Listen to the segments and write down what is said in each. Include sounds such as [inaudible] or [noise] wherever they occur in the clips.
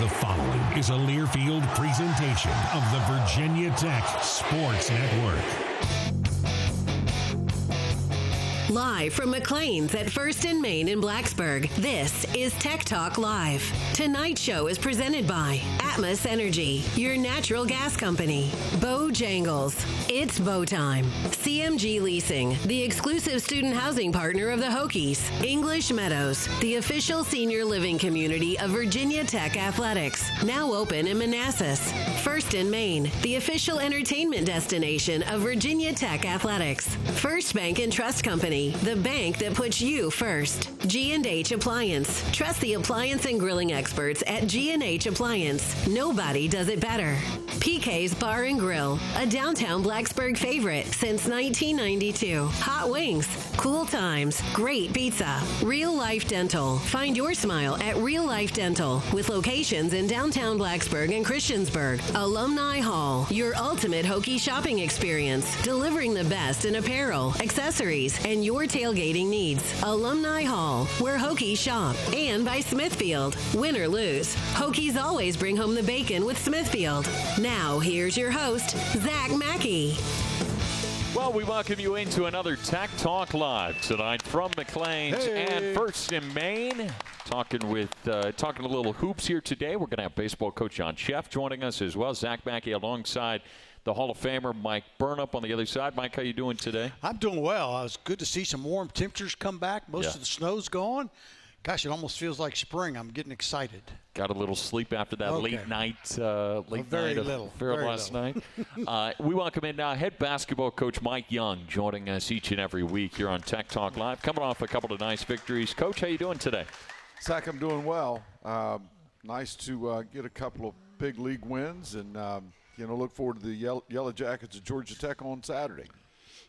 The following is a Learfield presentation of the Virginia Tech Sports Network. Live from McLean's at First and Main in Blacksburg, this is Tech Talk Live. Tonight's show is presented by Atmos Energy, your natural gas company, Bojangles, It's Bo Time, CMG Leasing, the exclusive student housing partner of the Hokies, English Meadows, the official senior living community of Virginia Tech Athletics, now open in Manassas, First and Main, the official entertainment destination of Virginia Tech Athletics, First Bank and Trust Company, the bank that puts you first. G&H Appliance. Trust the appliance and grilling experts at G&H Appliance. Nobody does it better. PK's Bar and Grill, a downtown Blacksburg favorite since 1992. Hot wings, cool times, great pizza. Real Life Dental. Find your smile at Real Life Dental with locations in downtown Blacksburg and Christiansburg. Alumni Hall, your ultimate Hokie shopping experience, delivering the best in apparel, accessories, and your tailgating needs. Alumni Hall, where Hokies shop. And by Smithfield. Win or lose, Hokies always bring home the bacon with Smithfield. Now, here's your host, Zach Mackey. Well, we welcome you into another Tech Talk Live tonight from McLean's Hey. and First and Main. Talking with uh, talking a little hoops here today. We're going to have baseball coach John Szefc joining us as well. Zach Mackey alongside the Hall of Famer Mike Burnop on the other side. Mike, how you doing today? I'm doing well. It's good to see some warm temperatures come back. Most Yeah. of the snow's gone. Gosh, it almost feels like spring. I'm getting excited. Got a little sleep after that Okay. late night, uh, late very night little, affair very last little. night. [laughs] uh, we welcome in now head basketball coach Mike Young, joining us each and every week here on Tech Talk Live. Coming off a couple of nice victories, Coach. How you doing today? Zach, I'm doing well. Um, nice to uh, get a couple of big league wins, and um, you know, look forward to the Yellow, Yellow Jackets of Georgia Tech on Saturday.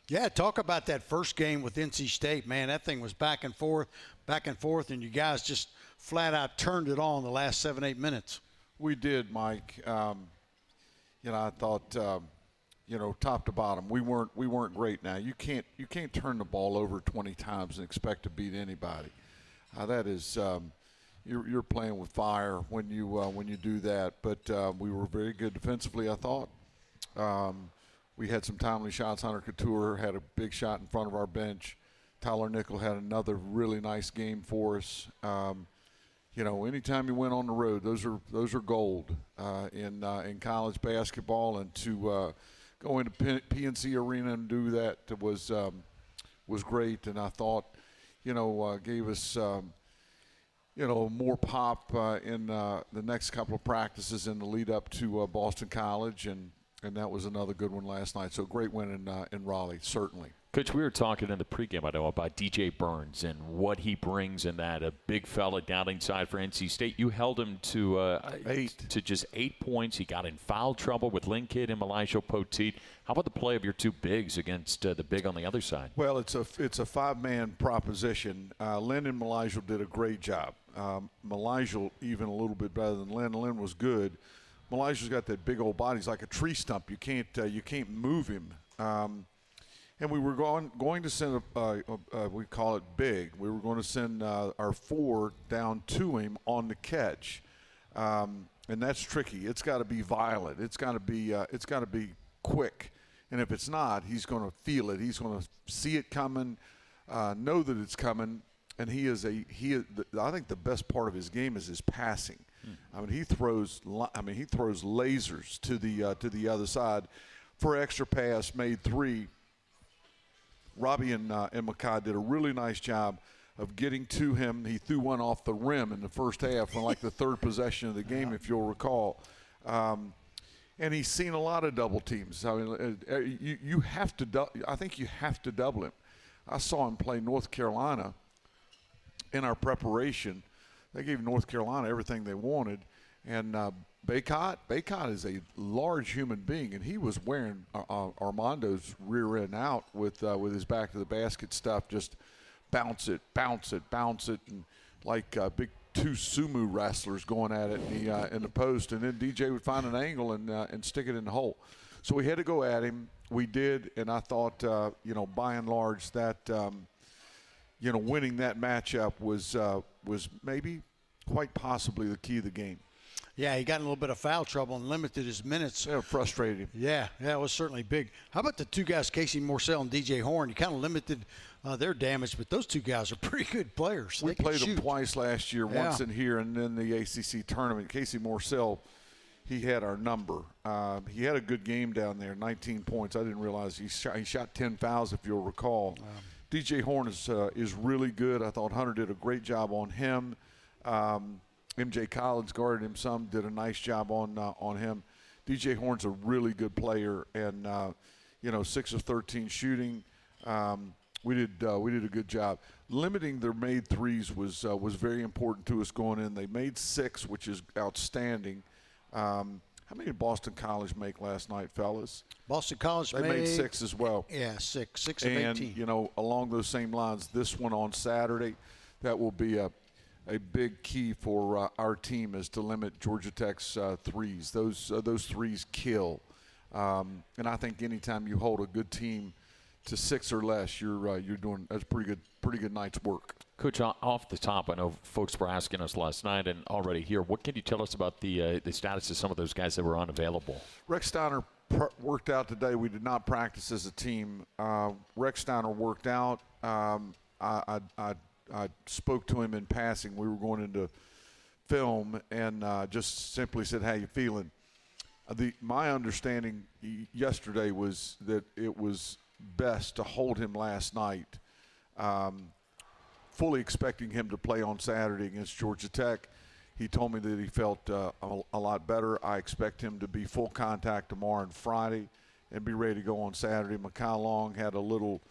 Yeah, talk about that first game with NC State. Man, that thing was back and forth, back and forth, and you guys just flat out turned it on the last seven, eight minutes. We did, Mike. Um, you know, I thought, um, you know, top to bottom, we weren't we weren't great. Now you can't you can't turn the ball over 20 times and expect to beat anybody. Uh, that is. Um, you're, you're playing with fire when you uh, when you do that, but uh, we were very good defensively. I thought um, we had some timely shots. Hunter Cattoor had a big shot in front of our bench. Tyler Nickel had another really nice game for us. Um, you know, anytime you went on the road, those are those are gold uh, in uh, in college basketball, and to uh, go into PNC Arena and do that was um, was great. And I thought, you know, uh, gave us um, you know, more pop uh, in uh, the next couple of practices in the lead up to uh, Boston College, and and that was another good one last night. So great win in uh, in Raleigh, certainly. Coach, we were talking in the pregame, I know, about DJ Burns and what he brings in that. A big fella down inside for NC State. You held him to uh, eight to just eight points. He got in foul trouble with Lynn Kidd and Elijah Poteat. How about the play of your two bigs against uh, the big on the other side? Well, it's a it's a five man proposition. Uh, Lynn and Elijah did a great job. Um, even a little bit better than Lynn. Lynn was good. Elijah's got that big old body. He's like a tree stump. You can't uh, you can't move him. Um, and we were going going to send a, uh, we call it big. We were going to send uh, our four down to him on the catch, um, and that's tricky. It's got to be violent. It's got to be uh, it's got to be quick. And if it's not, he's going to feel it. He's going to see it coming, uh, know that it's coming, and he is a he. I think the best part of his game is his passing. I mean, he throws. I mean, he throws lasers to the uh, to the other side for extra pass. Made three Robbie and, uh, and Mekhi did a really nice job of getting to him. He threw one off the rim in the first half, on like the third possession of the game, if you'll recall. Um, and he's seen a lot of double teams. I mean, uh, uh, you, you have to. I think you have to double him. I saw him play North Carolina in our preparation. They gave North Carolina everything they wanted, and uh, Bacot, Bacot is a large human being, and he was wearing uh, uh, Armando's rear end out with uh, with his back to the basket stuff. Just bounce it, bounce it, bounce it, and like uh, big two sumo wrestlers going at it in the uh, in the post, and then DJ would find an angle and uh, and stick it in the hole. So we had to go at him. We did, and I thought, you know, by and large, that um, you know, winning that matchup was was maybe quite possibly the key of the game. Yeah, he got in a little bit of foul trouble and limited his minutes. Yeah, frustrating. Yeah, yeah, it was certainly big. How about the two guys, Casey Morsell and DJ Horne? You kind of limited uh, their damage, but those two guys are [laughs] pretty good players. We played them twice last year, yeah. once in here and then the ACC tournament. Casey Morsell, he had our number. Uh, he had a good game down there, 19 points. I didn't realize he shot, he shot 10 fouls, if you'll recall. Um, DJ Horne is uh, is really good. I thought Hunter did a great job on him. Um, MJ Collins guarded him some, did a nice job on uh, on him. DJ Horne's a really good player, and uh, you know, six of thirteen shooting. Um, we did uh, we did a good job. Limiting their made threes was uh, was very important to us going in. They made six, which is outstanding. Um, how many did Boston College make last night, fellas? Boston College they made, made six as well. Yeah, six, six of and, 18. you know, along those same lines, this one on Saturday, that will be a a big key for uh, our team is to limit Georgia Tech's uh, threes. Those uh, those threes kill, um, and I think anytime you hold a good team to six or less, you're uh, you're doing that's pretty good pretty good night's work. Coach, off the top, I know folks were asking us last night and already here. What can you tell us about the uh, the status of some of those guys that were unavailable? Rex Steiner pr- worked out today. We did not practice as a team. Uh, Rex Steiner worked out. Um, I, I, I I spoke to him in passing. We were going into film and uh, just simply said, "How you feeling?" Uh, the my understanding yesterday was that it was best to hold him last night, um, fully expecting him to play on Saturday against Georgia Tech. He told me that he felt uh, a, a, lot better. I expect him to be full contact tomorrow and Friday, and be ready to go on Saturday. Mekhi Long had a little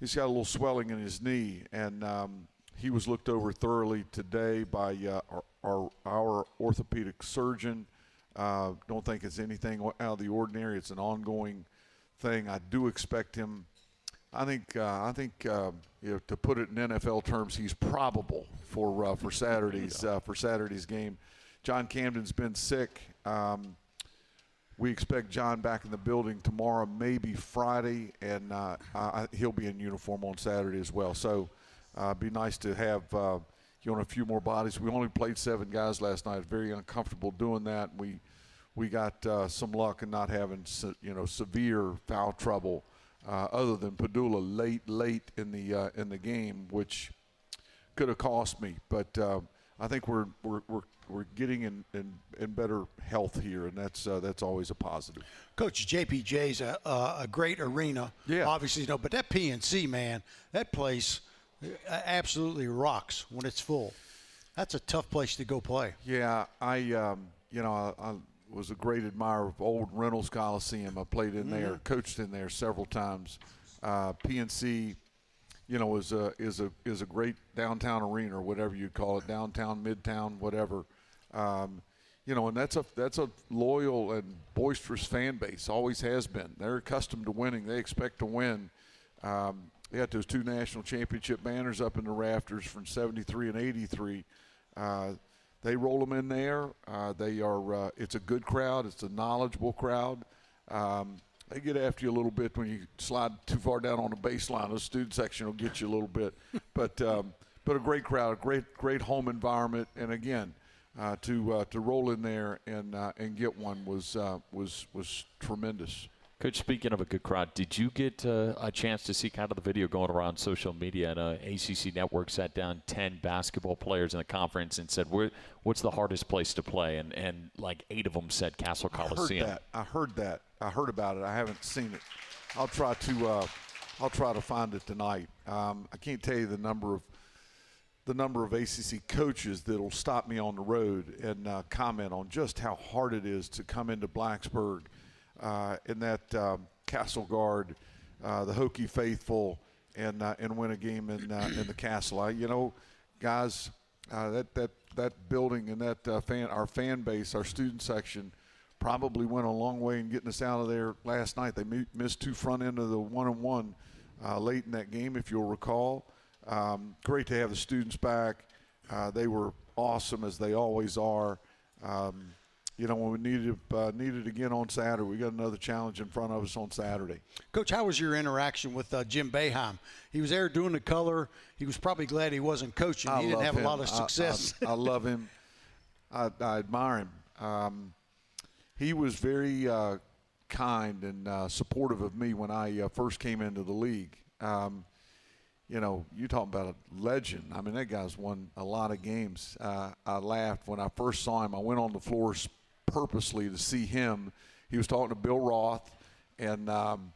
he's got a little swelling in his knee, and um, he was looked over thoroughly today by uh, our, our, our, orthopedic surgeon. Uh, don't think it's anything out of the ordinary. It's an ongoing thing. I do expect him. I think. Uh, I think. Uh, you know, to put it in NFL terms, he's probable for uh, for [laughs] Saturday's uh, for Saturday's game. John Camden's been sick. Um, we expect John back in the building tomorrow, maybe Friday, and uh, I, he'll be in uniform on Saturday as well. So, uh, be nice to have uh, you know a few more bodies. We only played seven guys last night. Very uncomfortable doing that. We we got uh, some luck in not having you know severe foul trouble, uh, other than Pedulla late late in the uh, in the game, which could have cost me. But uh, I think we're we're we're we're getting in, in, in better health here, and that's uh, that's always a positive. Coach JPJ's a, a great arena, yeah. Obviously, you know, but that PNC man, that place uh, absolutely rocks when it's full. That's a tough place to go play. Yeah, I, um, you know, I, I, was a great admirer of old Reynolds Coliseum. I played in mm-hmm. there, coached in there several times. Uh, PNC, you know, is a is a is a great downtown arena or whatever you call it, downtown, midtown, whatever. Um, you know, and that's a that's a loyal and boisterous fan base. Always has been. They're accustomed to winning. They expect to win. Um, they got those two national championship banners up in the rafters from '73 and '83. Uh, they roll them in there. Uh, they are. Uh, it's a good crowd. It's a knowledgeable crowd. Um, they get after you a little bit when you slide too far down on the baseline. The student section will get you a little bit, [laughs] but um, but a great crowd, a great great home environment, and again, uh, to uh, to roll in there and uh, and get one was uh, was was tremendous. Coach, speaking of a good crowd, did you get uh, a chance to see kind of the video going around social media? And uh, ACC Network sat down 10 basketball players in the conference and said, What's the hardest place to play? And, and like eight of them said Cassell Coliseum. I heard that. I heard that. I heard about it. I haven't seen it. I'll try to. Uh, I'll try to find it tonight. Um, I can't tell you the number of the number of ACC coaches that'll stop me on the road and uh, comment on just how hard it is to come into Blacksburg – uh, in that um, Cassell Guard, uh, the Hokie faithful, and uh, and win a game in uh, in the Cassell. I, you know, guys, uh, that that that building and that fan, our fan base, our student section, probably went a long way in getting us out of there last night. They missed two front end of the one and one late in that game, if you'll recall. Um, great to have the students back. they were awesome as they always are. Um, you know, when we needed uh, needed again on Saturday, we got another challenge in front of us on Saturday. Coach, how was your interaction with uh, Jim Boeheim? He was there doing the color. He was probably glad he wasn't coaching. I he didn't have him. a lot of success. I, I, I love him. I, I admire him. Um, he was very uh, kind and uh, supportive of me when I uh, first came into the league. Um, you know, you talking about a legend. I mean, that guy's won a lot of games. Uh, I laughed when I first saw him. I went on the floor purposely to see him. He was talking to Bill Roth, and um,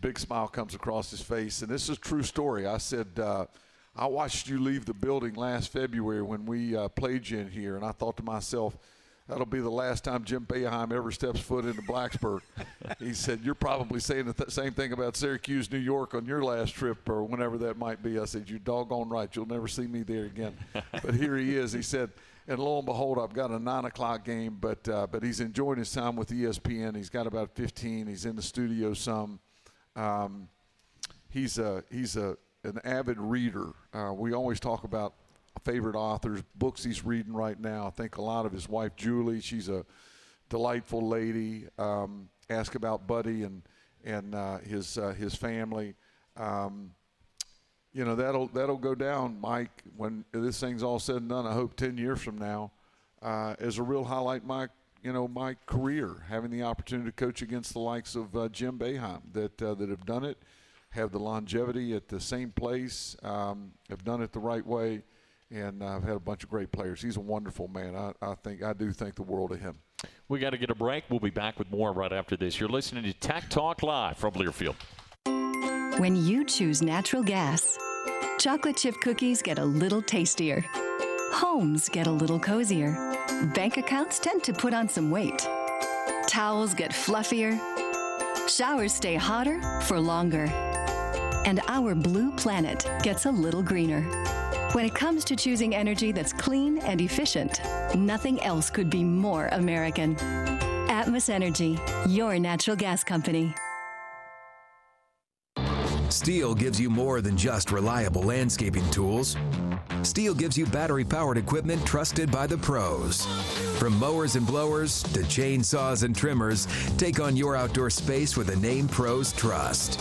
big smile comes across his face. And this is a true story. I said, uh, I watched you leave the building last February when we uh, played you in here, and I thought to myself, that'll be the last time Jim Boeheim ever steps foot into Blacksburg. he [laughs] said, You're probably saying the th- same thing about Syracuse, New York on your last trip or whenever that might be. I said, You're doggone right. You'll never see me there again. but here he is. He said, and lo and behold, I've got a nine o'clock game. But uh, but he's enjoying his time with ESPN. He's got about 15. He's in the studio some. Um, he's a he's a an avid reader. Uh, we always talk about favorite authors, books he's reading right now. I think a lot of his wife Julie. She's a delightful lady. Um, ask about Buddy and and uh, his uh, his family. Um, you know that'll that'll go down, Mike, when this thing's all said and done. I hope ten years from now, uh, as a real highlight, my you know my career, having the opportunity to coach against the likes of uh, Jim Boeheim that uh, that have done it, have the longevity at the same place, um, have done it the right way, and I've had a bunch of great players. He's a wonderful man. I, I think I do think the world of him. We got to get a break. We'll be back with more right after this. You're listening to Tech Talk Live from Learfield. When you choose natural gas, chocolate chip cookies get a little tastier. Homes get a little cozier. Bank accounts tend to put on some weight. Towels get fluffier. Showers stay hotter for longer. And our blue planet gets a little greener. When it comes to choosing energy that's clean and efficient, nothing else could be more American. Atmos Energy, your natural gas company. STIHL gives you more than just reliable landscaping tools. STIHL gives you battery powered equipment trusted by the pros. From mowers and blowers to chainsaws and trimmers, take on your outdoor space with a name pros trust.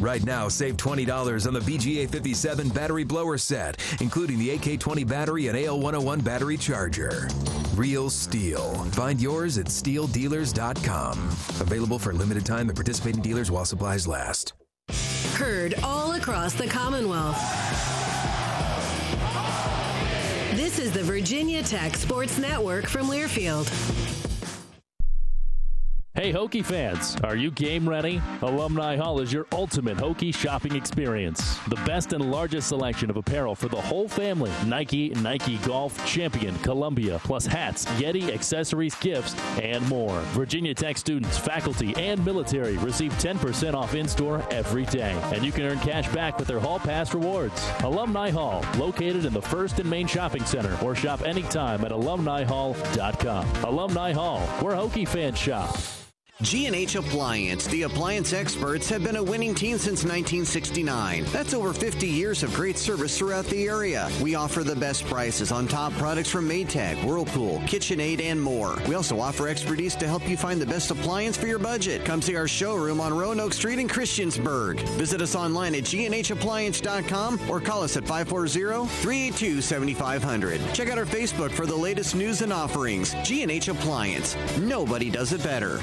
Right now, save $20 on the BGA 57 battery blower set, including the AK20 battery and AL101 battery charger. Real STIHL. Find yours at stihldealers.com. Available for limited time at participating dealers while supplies last. Heard all across the Commonwealth. This is the Virginia Tech Sports Network from Learfield. Hey, Hokie fans, are you game ready? Alumni Hall is your ultimate Hokie shopping experience. The best and largest selection of apparel for the whole family Nike, Nike Golf, Champion, Columbia, plus hats, Yeti, accessories, gifts, and more. Virginia Tech students, faculty, and military receive 10% off in store every day. And you can earn cash back with their Hall Pass rewards. Alumni Hall, located in the First and Main Shopping Center, or shop anytime at alumnihall.com. Alumni Hall, where Hokie fans shop. G&H Appliance, the appliance experts, have been a winning team since 1969. That's over 50 years of great service throughout the area. We offer the best prices on top products from Maytag, Whirlpool, KitchenAid, and more. We also offer expertise to help you find the best appliance for your budget. Come see our showroom on Roanoke Street in Christiansburg. Visit us online at gnhappliance.com or call us at 540-382-7500. Check out our Facebook for the latest news and offerings. G&H Appliance. Nobody does it better.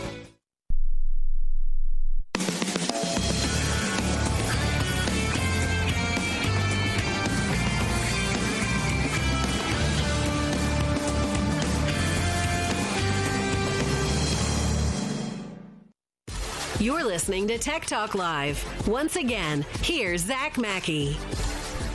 You're listening to Tech Talk Live. Once again, here's Zach Mackey.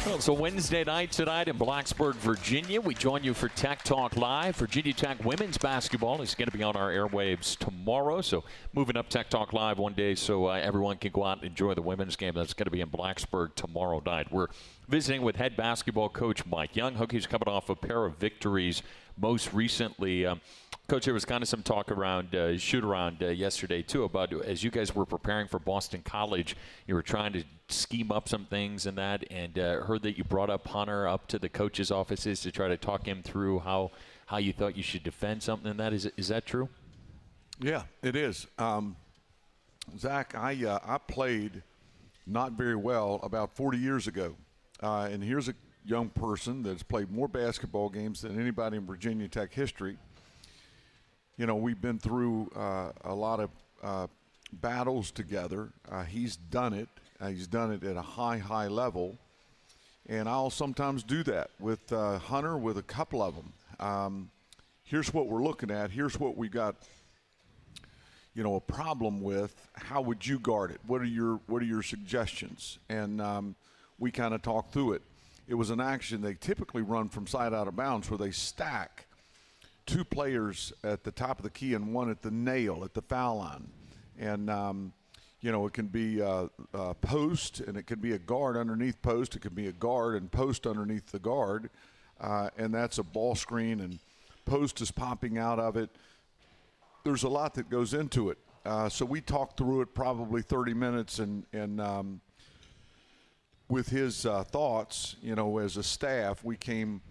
Well, it's a Wednesday night tonight in Blacksburg, Virginia. We join you for Tech Talk Live. Virginia Tech women's basketball is going to be on our airwaves tomorrow. So moving up Tech Talk Live one day so uh, everyone can go out and enjoy the women's game. That's going to be in Blacksburg tomorrow night. We're visiting with head basketball coach Mike Young. Hokies coming off a pair of victories most recently. Um, Coach, there was kind of some talk around uh, shoot around uh, yesterday too about as you guys were preparing for Boston College, you were trying to scheme up some things and that, and uh, heard that you brought up Hunter up to the coach's offices to try to talk him through how how you thought you should defend something. And that is is that true? Yeah, it is. Um, Zach, I uh, I played not very well about 40 years ago, uh, and here's a young person that's played more basketball games than anybody in Virginia Tech history you know, we've been through uh, a lot of uh, battles together. Uh, he's done it. Uh, he's done it at a high, high level. And I'll sometimes do that with uh, Hunter, with a couple of them. Um, here's what we're looking at. Here's what we got. You know, a problem with. How would you guard it? What are your What are your suggestions? And um, we kind of talk through it. It was an action they typically run from side out of bounds, where they stack two players at the top of the key and one at the nail at the foul line. And, um, you know, it can be a, post and it can be a guard underneath post. It can be a guard and post underneath the guard. Uh, and that's a ball screen and post is popping out of it. There's a lot that goes into it. Uh, so we talked through it probably 30 minutes and, and um, with his uh, thoughts, you know, as a staff, we came –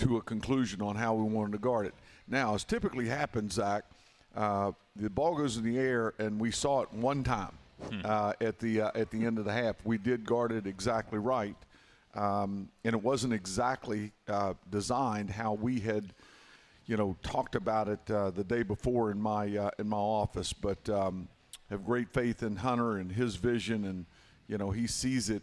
to a conclusion on how we wanted to guard it. Now, as typically happens, Zach, uh, the ball goes in the air, and we saw it one time hmm. uh, at the uh, at the end of the half. We did guard it exactly right, um, and it wasn't exactly uh, designed how we had, you know, talked about it uh, the day before in my uh, in my office. But um, have great faith in Hunter and his vision, and you know he sees it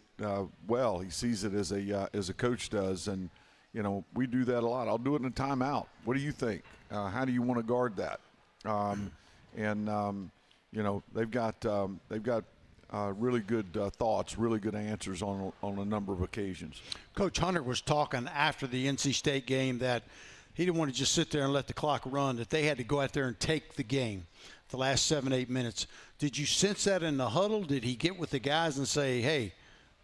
well. He sees it as a as a coach does, and you know, we do that a lot. I'll do it in a timeout. What do you think? Uh, how do you want to guard that? Um, and um, you know, they've got um, they've got uh, really good uh, thoughts, really good answers on on a number of occasions. Coach Hunter was talking after the NC State game that he didn't want to just sit there and let the clock run. That they had to go out there and take the game, the last seven eight minutes. Did you sense that in the huddle? Did he get with the guys and say, "Hey,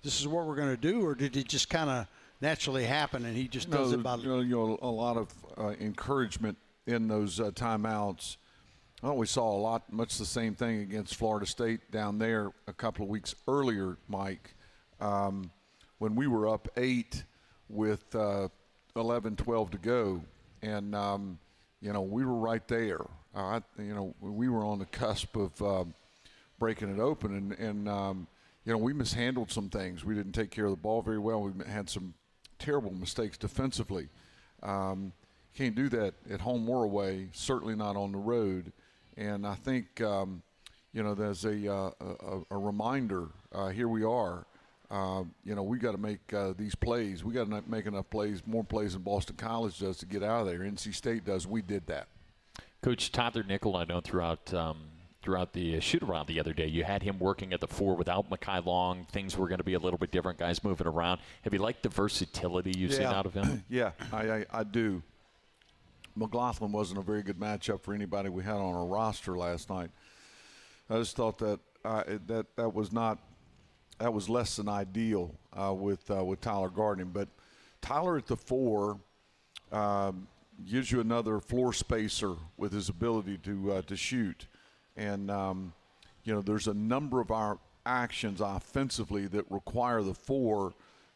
this is what we're going to do," or did it just kind of naturally happen, and he just does it by. You know, you know, a lot of uh, encouragement in those uh, timeouts. Well, we saw a lot, much the same thing against Florida State down there a couple of weeks earlier, Mike, um, when we were up eight with uh, 11, 12 to go, and um, you know we were right there. Uh, you know, we were on the cusp of uh, breaking it open, and, and um, you know we mishandled some things. We didn't take care of the ball very well. We had some terrible mistakes defensively. Um, can't do that at home or away. Certainly not on the road. And I think um, you know there's a uh, a, a, reminder. Uh, here we are. Uh, you know we got to make uh, these plays. We got to make enough plays, more plays than Boston College does to get out of there. NC State does. We did that. Coach Tyler Nickel, I know throughout um, throughout the uh, shoot around the other day. You had him working at the four without Mekhi Long. Things were going to be a little bit different. Guys moving around. Have you liked the versatility you've yeah. seen out of him? [clears throat] yeah, I, I, I do. McLaughlin wasn't a very good matchup for anybody we had on our roster last night. I just thought that uh, that that was not that was less than ideal uh, with uh, with Tyler Gardner. But Tyler at the four um, gives you another floor spacer with his ability to uh, to shoot, and um, you know there's a number of our actions offensively that require the four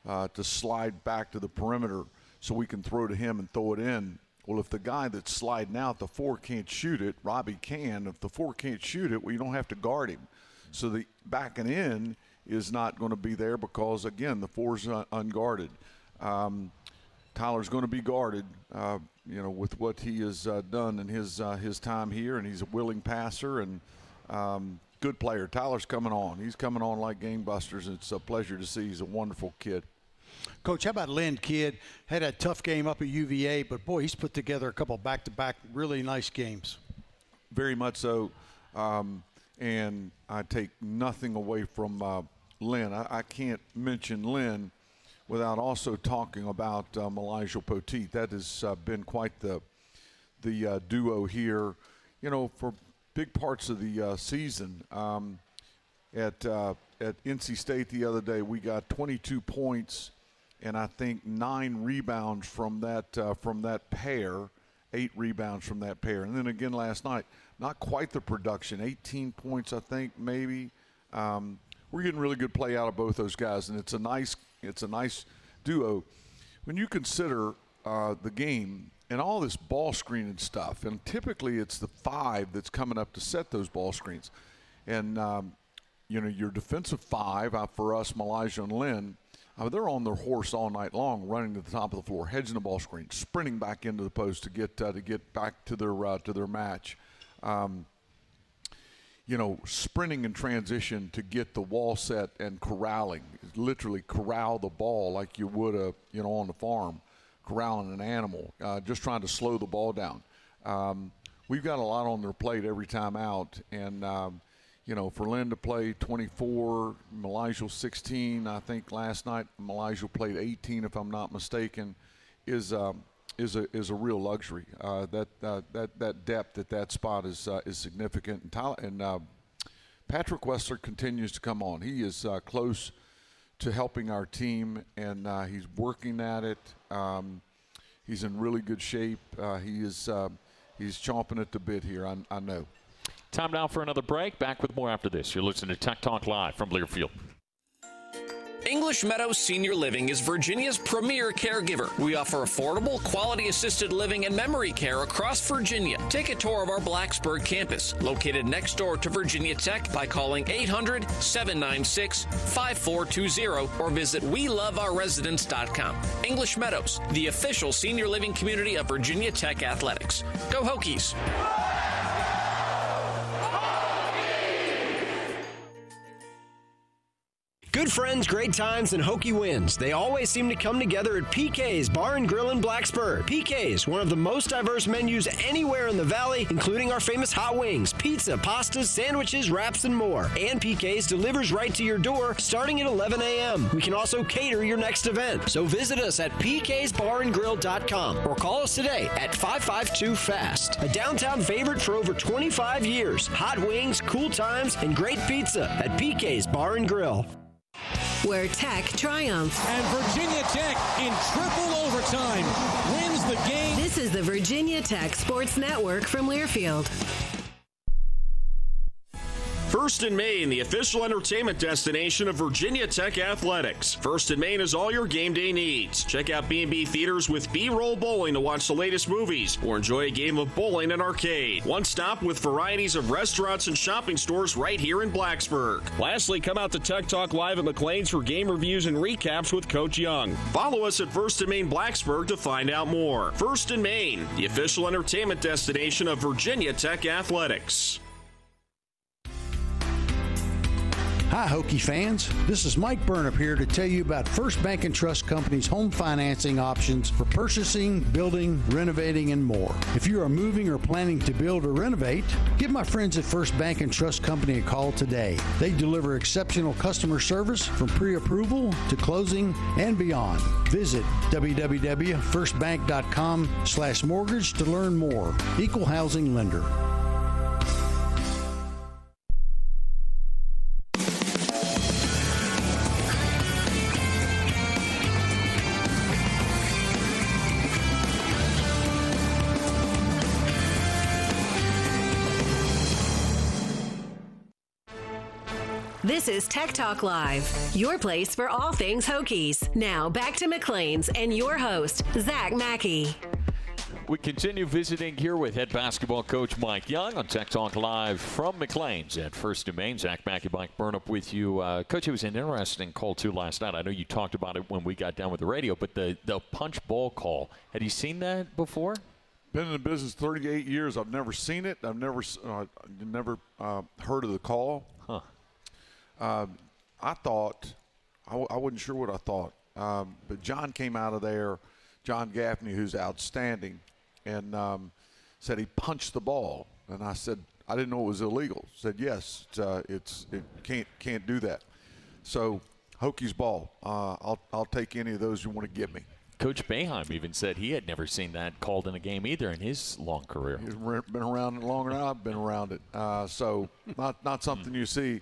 uh, to slide back to the perimeter so we can throw to him and throw it in well, if the guy that's sliding out, the four can't shoot it, Robbie can. If the four can't shoot it, well, you don't have to guard him. So the backing in is not going to be there because, again, the four's un- unguarded. Um, Tyler's going to be guarded, uh, you know, with what he has uh, done in his uh, his time here, and he's a willing passer and um, good player. Tyler's coming on. He's coming on like gangbusters. It's a pleasure to see. He's a wonderful kid. Coach, how about Lynn Kidd? Had a tough game up at UVA, but boy, he's put together a couple back to back really nice games. Very much so. Um, and I take nothing away from uh, Lynn. I, I, can't mention Lynn without also talking about um, Elijah Poteat. That has uh, been quite the the uh, duo here. You know, for big parts of the uh, season. Um, at uh, at NC State the other day, we got 22 points and I think nine rebounds from that uh, from that pair, eight rebounds from that pair, and then again last night, not quite the production, 18 points I think maybe. Um, we're getting really good play out of both those guys, and it's a nice it's a nice duo. When you consider uh, the game and all this ball screening stuff, and typically it's the five that's coming up to set those ball screens, and um, you know your defensive five uh, for us, Malijah and Lynn mean, they're on their horse all night long, running to the top of the floor, hedging the ball screen, sprinting back into the post to get uh, to get back to their uh, to their match. Um, you know, sprinting in transition to get the wall set and corralling, literally corral the ball like you would a you know on the farm, corralling an animal, uh, just trying to slow the ball down. Um, we've got a lot on their plate every time out, and um, you know, for Lynn to play 24, Malijah 16. I think last night Malijah played 18, if I'm not mistaken, is um, is a is a real luxury. Uh, that uh, that that depth at that spot is uh, is significant. And, Tyler, and uh, Patrick Wessler continues to come on. He is uh, close to helping our team, and he's working at it. Um, he's in really good shape. he is he's chomping at the bit here. I, I know. Time now for another break. Back with more after this. You're listening to Tech Talk Live from Learfield. English Meadows Senior Living is Virginia's premier caregiver. We offer affordable, quality assisted living and memory care across Virginia. Take a tour of our Blacksburg campus, located next door to Virginia Tech, by calling 800 796 5420 or visit WeLoveOurResidents.com. English Meadows, the official senior living community of Virginia Tech Athletics. Go Hokies! Good friends, great times, and Hokie wins. They always seem to come together at PK's Bar and Grill in Blacksburg. PK's, one of the most diverse menus anywhere in the valley, including our famous hot wings, pizza, pastas, sandwiches, wraps, and more. And PK's delivers right to your door starting at 11 a.m. We can also cater your next event. So visit us at pksbarandgrill.com or call us today at 552 FAST. A downtown favorite for over 25 years. Hot wings, cool times, and great pizza at PK's Bar and Grill where Tech triumphs. And Virginia Tech in triple overtime wins the game. This is the Virginia Tech Sports Network from Learfield. First and Main, the official entertainment destination of Virginia Tech Athletics. First and Main is all your game day needs. Check out B&B Theaters with B-Roll Bowling to watch the latest movies or enjoy a game of bowling and arcade. One stop with varieties of restaurants and shopping stores right here in Blacksburg. Lastly, come out to Tech Talk Live at McLean's for game reviews and recaps with Coach Young. Follow us at First and Main Blacksburg to find out more. First and Main, the official entertainment destination of Virginia Tech Athletics. Hi, Hokie fans. This is Mike Burnop here to tell you about First Bank and Trust Company's home financing options for purchasing, building, renovating, and more. If you are moving or planning to build or renovate, give my friends at First Bank and Trust Company a call today. They deliver exceptional customer service from pre-approval to closing and beyond. Visit www.firstbank.com slash mortgage to learn more. Equal housing lender. This is Tech Talk Live, your place for all things Hokies. Now back to McLean's and your host, Zach Mackey. We continue visiting here with head basketball coach Mike Young on Tech Talk Live from McLean's at First and Main. Zach Mackey, Mike Burnop with you. Uh, coach, it was an interesting call, too, last night. I know you talked about it when we got down with the radio, but the, the punch ball call, had you seen that before? Been in the business 38 years. I've never seen it. I've never uh, never uh, heard of the call. Um, I thought, I w- I wasn't sure what I thought, um, but John came out of there, John Gaffney, who's outstanding, and um, said he punched the ball. And I said, I didn't know it was illegal. Said yes, it's, uh, it's it can't can't do that. So Hokies ball. Uh, I'll I'll take any of those you want to give me. Coach Boeheim even said he had never seen that called in a game either in his long career. He's been around it longer than I've been around it. Uh, so not not something you see,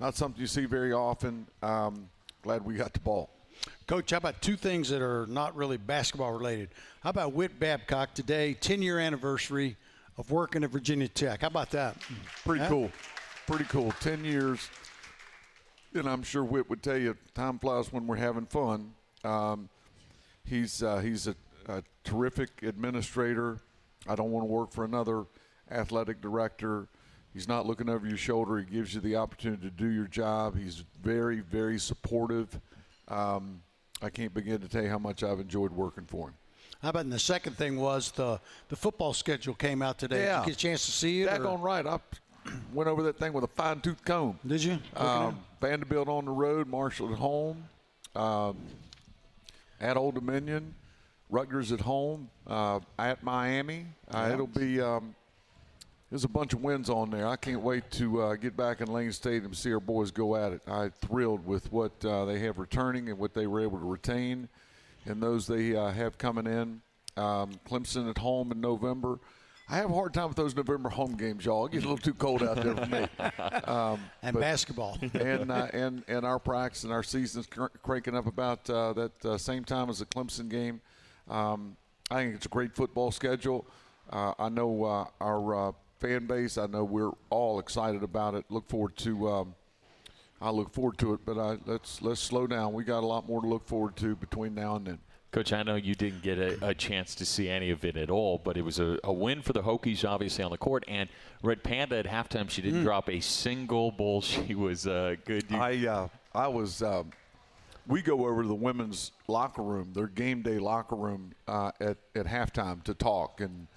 not something you see very often. Um, glad we got the ball. Coach, how about two things that are not really basketball related? How about Whit Babcock today, 10 year anniversary of working at Virginia Tech? How about that? Pretty Huh? cool. Pretty cool. 10 years. And I'm sure Whit would tell you time flies when we're having fun. Um, he's uh, he's a, a terrific administrator. I don't want to work for another athletic director. He's not looking over your shoulder. He gives you the opportunity to do your job. He's very, very supportive. Um, I can't begin to tell you how much I've enjoyed working for him. How about and the second thing was the the football schedule came out today. Yeah. Did you get a chance to see it? or- Daggone right. I [clears throat] went over that thing with a fine tooth comb. Did you? Um, Vanderbilt on the road, Marshall at home, um, at Old Dominion, Rutgers at home, uh, at Miami. Uh, Yeah. It'll be. Um, there's a bunch of wins on there. I can't wait to uh, get back in Lane Stadium and see our boys go at it. I'm thrilled with what uh, they have returning and what they were able to retain, and those they uh, have coming in. Um, Clemson at home in November. I have a hard time with those November home games, y'all. It gets a little too cold out there for me. [laughs] Um, And but- basketball. [laughs] and uh, and and our practice and our season's cr- cranking up about uh, that uh, same time as the Clemson game. Um, I think it's a great football schedule. Uh, I know uh, our uh, fan base. I know we're all excited about it. Look forward to. Um, I look forward to it, but I, let's let's slow down. We got a lot more to look forward to between now and then. Coach, I know you didn't get a, a chance to see any of it at all, but it was a, a win for the Hokies, obviously, on the court. And Red Panda at halftime, she didn't Mm. drop a single ball. [laughs] She was uh, good. You- I uh, I was. Um, we go over to the women's locker room, their game day locker room, uh, at at halftime to talk and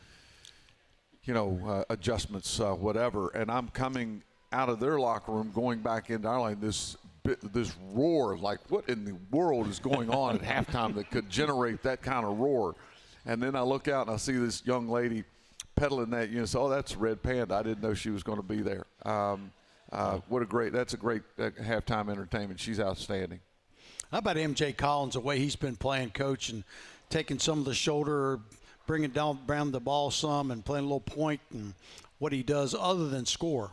you know uh, adjustments, uh, whatever. And I'm coming out of their locker room, going back into our line. This this roar, like what in the world is going on at halftime that could generate that kind of roar? And then I look out and I see this young lady peddling that. You know, so, oh, that's Red Panda. I didn't know she was going to be there. Um, uh, what a great! That's a great uh, halftime entertainment. She's outstanding. How about MJ Collins, the way he's been playing, coach, and taking some of the shoulder, bringing down around the ball some, and playing a little point, and what he does other than score.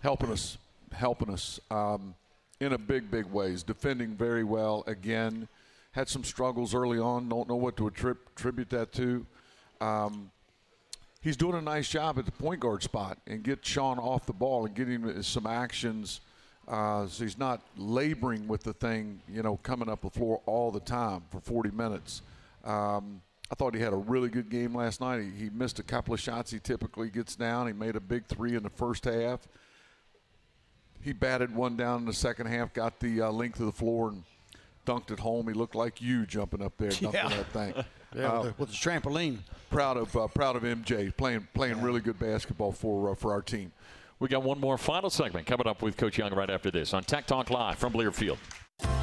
helping us, helping us um, in a big, big ways. Defending very well again. Had some struggles early on. Don't know what to attribute that to. Um, he's doing a nice job at the point guard spot and get Sean off the ball and get him some actions. Uh, so he's not laboring with the thing, you know, coming up the floor all the time for 40 minutes. Um, I thought he had a really good game last night. He, he missed a couple of shots he typically gets down. He made a big three in the first half. He batted one down in the second half, got the uh, length of the floor, and dunked it home. He looked like you jumping up there, dunking [laughs] Yeah. that thing. [laughs] Yeah, Uh, with, the, trampoline. proud of uh, proud of MJ playing playing really good basketball for uh, for our team. We got one more final segment coming up with Coach Young right after this on Tech Talk Live from Learfield.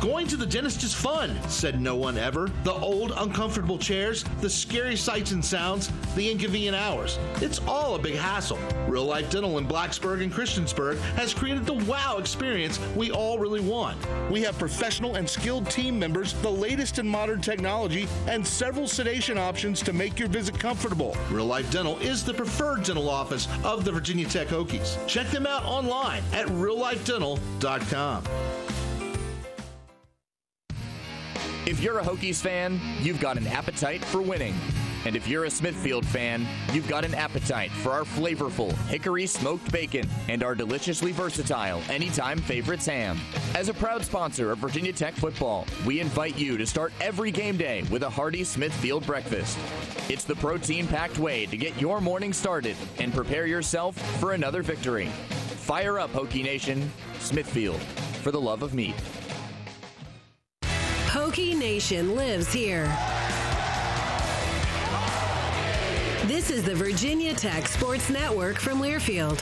Going to the dentist is fun, said no one ever. The old, uncomfortable chairs, the scary sights and sounds, the inconvenient hours. It's all a big hassle. Real Life Dental in Blacksburg and Christiansburg has created the wow experience we all really want. We have professional and skilled team members, the latest in modern technology, and several sedation options to make your visit comfortable. Real Life Dental is the preferred dental office of the Virginia Tech Hokies. Check them out online at reallifedental.com. If you're a Hokies fan, you've got an appetite for winning. And if you're a Smithfield fan, you've got an appetite for our flavorful hickory smoked bacon and our deliciously versatile anytime favorites ham. As a proud sponsor of Virginia Tech football, we invite you to start every game day with a hearty Smithfield breakfast. It's the protein packed way to get your morning started and prepare yourself for another victory. Fire up, Hokie Nation. Smithfield, for the love of meat. Hokie Nation lives here. This is the Virginia Tech Sports Network from Learfield.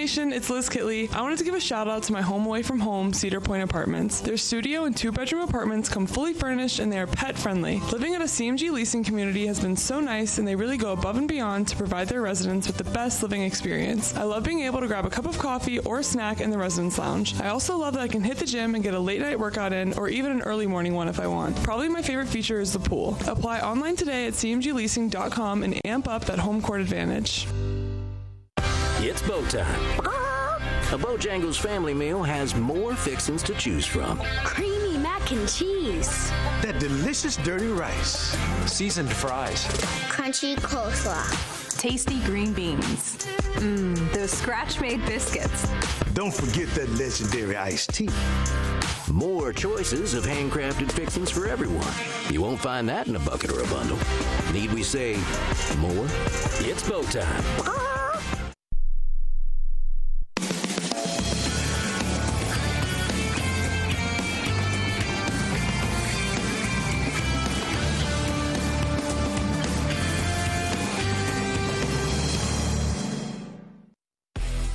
Nation, it's Liz Kitley. I wanted to give a shout out to my home away from home, Cedar Point Apartments. Their studio and two bedroom apartments come fully furnished and they are pet friendly. Living at a CMG leasing community has been so nice and they really go above and beyond to provide their residents with the best living experience. I love being able to grab a cup of coffee or snack in the residence lounge. I also love that I can hit the gym and get a late night workout in or even an early morning one if I want. Probably my favorite feature is the pool. Apply online today at cmgleasing.com and amp up that home court advantage. It's Bo time. A Bojangles family meal has more fixings to choose from. Creamy mac and cheese. That delicious dirty rice. Seasoned fries. Crunchy coleslaw. Tasty green beans. Mmm, those scratch made biscuits. Don't forget that legendary iced tea. More choices of handcrafted fixings for everyone. You won't find that in a bucket or a bundle. Need we say more? It's Bo time.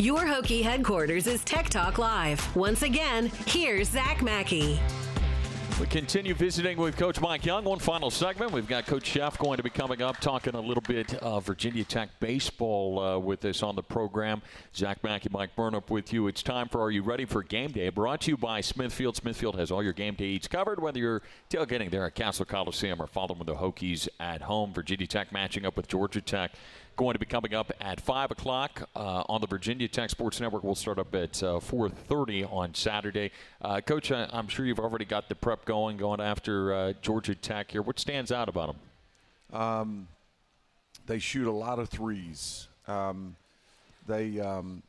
Your Hokie headquarters is Tech Talk Live. Once again, here's Zach Mackey. We continue visiting with Coach Mike Young. One final segment. We've got Coach Szefc going to be coming up, talking a little bit of Virginia Tech baseball uh, with us on the program. Zach Mackey, Mike Burnop with you. It's time for Are You Ready for Game Day? Brought to you by Smithfield. Smithfield has all your game day eats covered, whether you're tailgating there at Cassell Coliseum or following the Hokies at home. Virginia Tech matching up with Georgia Tech going to be coming up at 5 o'clock uh, on the Virginia Tech Sports Network. We'll start up at uh, 4.30 on Saturday. Uh, Coach, I, am sure you've already got the prep going, going after uh, Georgia Tech here. What stands out about them? Um, they shoot a lot of threes. Um, they, um,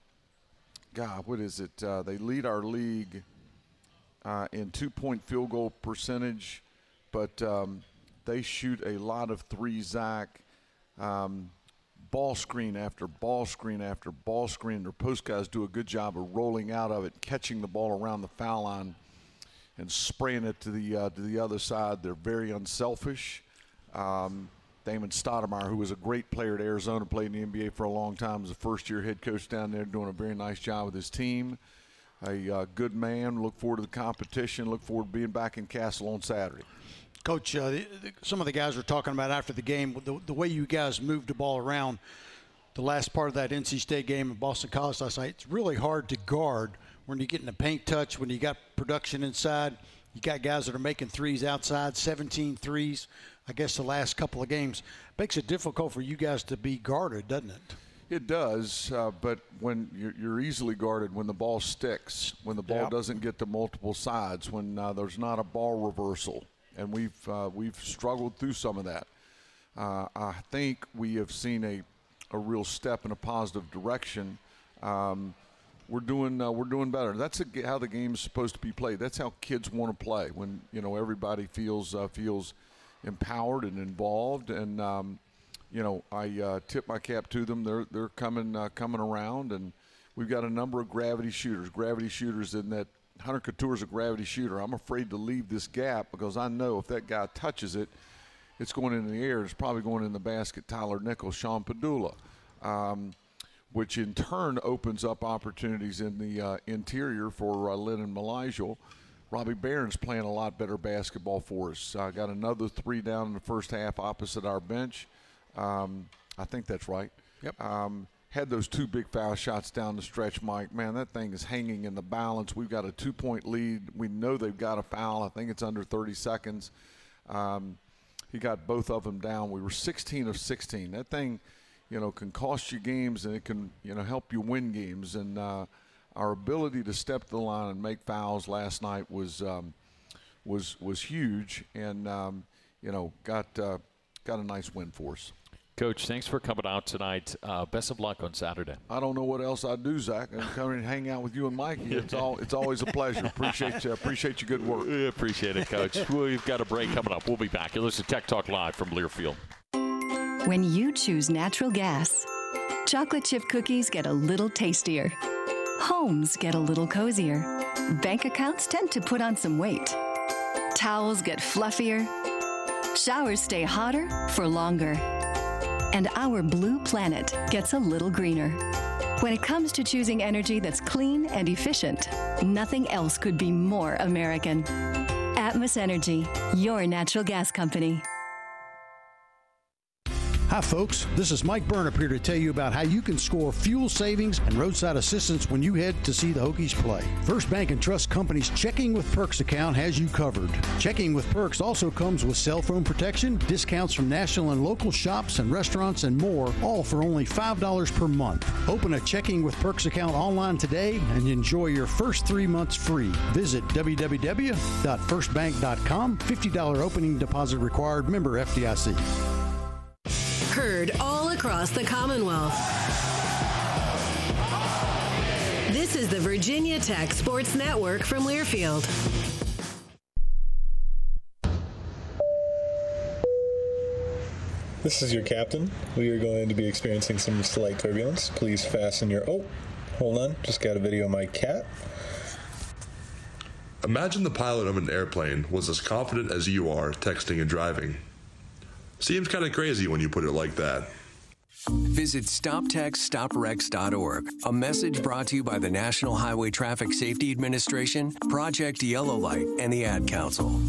God, what is it? They lead our league in two-point field goal percentage, but um, they shoot a lot of threes, Zach. Um, ball screen after ball screen after ball screen. Their post guys do a good job of rolling out of it, catching the ball around the foul line, and spraying it to the uh, to the other side. They're very unselfish. Um, Damon Stoudemire, who was a great player at Arizona, played in the NBA for a long time, was a first-year head coach down there, doing a very nice job with his team. A uh, good man. Look forward to the competition. Look forward to being back in Cassell on Saturday. Coach, uh, the, the, some of the guys were talking about after the game the, the, way you guys moved the ball around the last part of that NC State game in Boston College last night. It's really hard to guard when you get in a paint touch, when you got production inside. You got guys that are making threes outside, 17 threes, I guess, the last couple of games. Makes it difficult for you guys to be guarded, doesn't it? It does, uh, but when you're, you're, easily guarded when the ball sticks, when the ball yep. doesn't get to multiple sides, when uh, there's not a ball reversal and we've uh, we've struggled through some of that. Uh, I think we have seen a a real step in a positive direction. Um, we're doing uh, we're doing better. That's a, how the game is supposed to be played. That's how kids want to play when you know everybody feels uh, feels empowered and involved. And um, you know I uh, tip my cap to them. They're they're coming uh, coming around, and we've got a number of gravity shooters. Gravity shooters in that Hunter Cattoor's a gravity shooter. I'm afraid to leave this gap because I know if that guy touches it, it's going in the air. It's probably going in the basket. Tyler Nickel, Sean Pedulla, um, which in turn opens up opportunities in the uh, interior for uh, Lennon Mylyjael. Robbie Barron's playing a lot better basketball for us. I got another three down in the first half opposite our bench. Um, I think that's right. Yep. Um, had those two big foul shots down the stretch, Mike. Man, that thing is hanging in the balance. We've got a two point lead. We know they've got a foul. I think it's under 30 seconds. Um, he got both of them down. We were 16 of 16. That thing, you know, can cost you games and it can, you know, help you win games. And uh, our ability to step to the line and make fouls last night was um, was was huge, and um, you know, got uh, got a nice win for us. Coach, thanks for coming out tonight. Uh, best of luck on Saturday. I don't know what else I do, Zach. I'm coming and hang out with you and Mikey. It's all it's always a pleasure. Appreciate you. Appreciate your good work. We appreciate it, Coach. [laughs] We've got a break coming up. We'll be back. You listen to Tech Talk Live from Learfield. When you choose natural gas, chocolate chip cookies get a little tastier. Homes get a little cozier. Bank accounts tend to put on some weight. Towels get fluffier. Showers stay hotter for longer. And our blue planet gets a little greener. When it comes to choosing energy that's clean and efficient, nothing else could be more American. Atmos Energy, your natural gas company. Hi, folks. This is Mike Burnop here to tell you about how you can score fuel savings and roadside assistance when you head to see the Hokies play. First Bank and Trust Company's Checking with Perks account has you covered. Checking with Perks also comes with cell phone protection, discounts from national and local shops and restaurants, and more, all for only $5 per month. Open a Checking with Perks account online today and enjoy your first three months free. Visit www.firstbank.com. $50 opening deposit required. Member FDIC heard all across the Commonwealth. This is the Virginia Tech Sports Network from Learfield. This is your captain. We are going to be experiencing some slight turbulence. Please fasten your. Oh, hold on. Just got a video of my cat. Imagine the pilot of an airplane was as confident as you are texting and driving. Seems kind of crazy when you put it like that. Visit StopTextsStopWrecks.org. A message brought to you by the National Highway Traffic Safety Administration, Project Yellow Light, and the Ad Council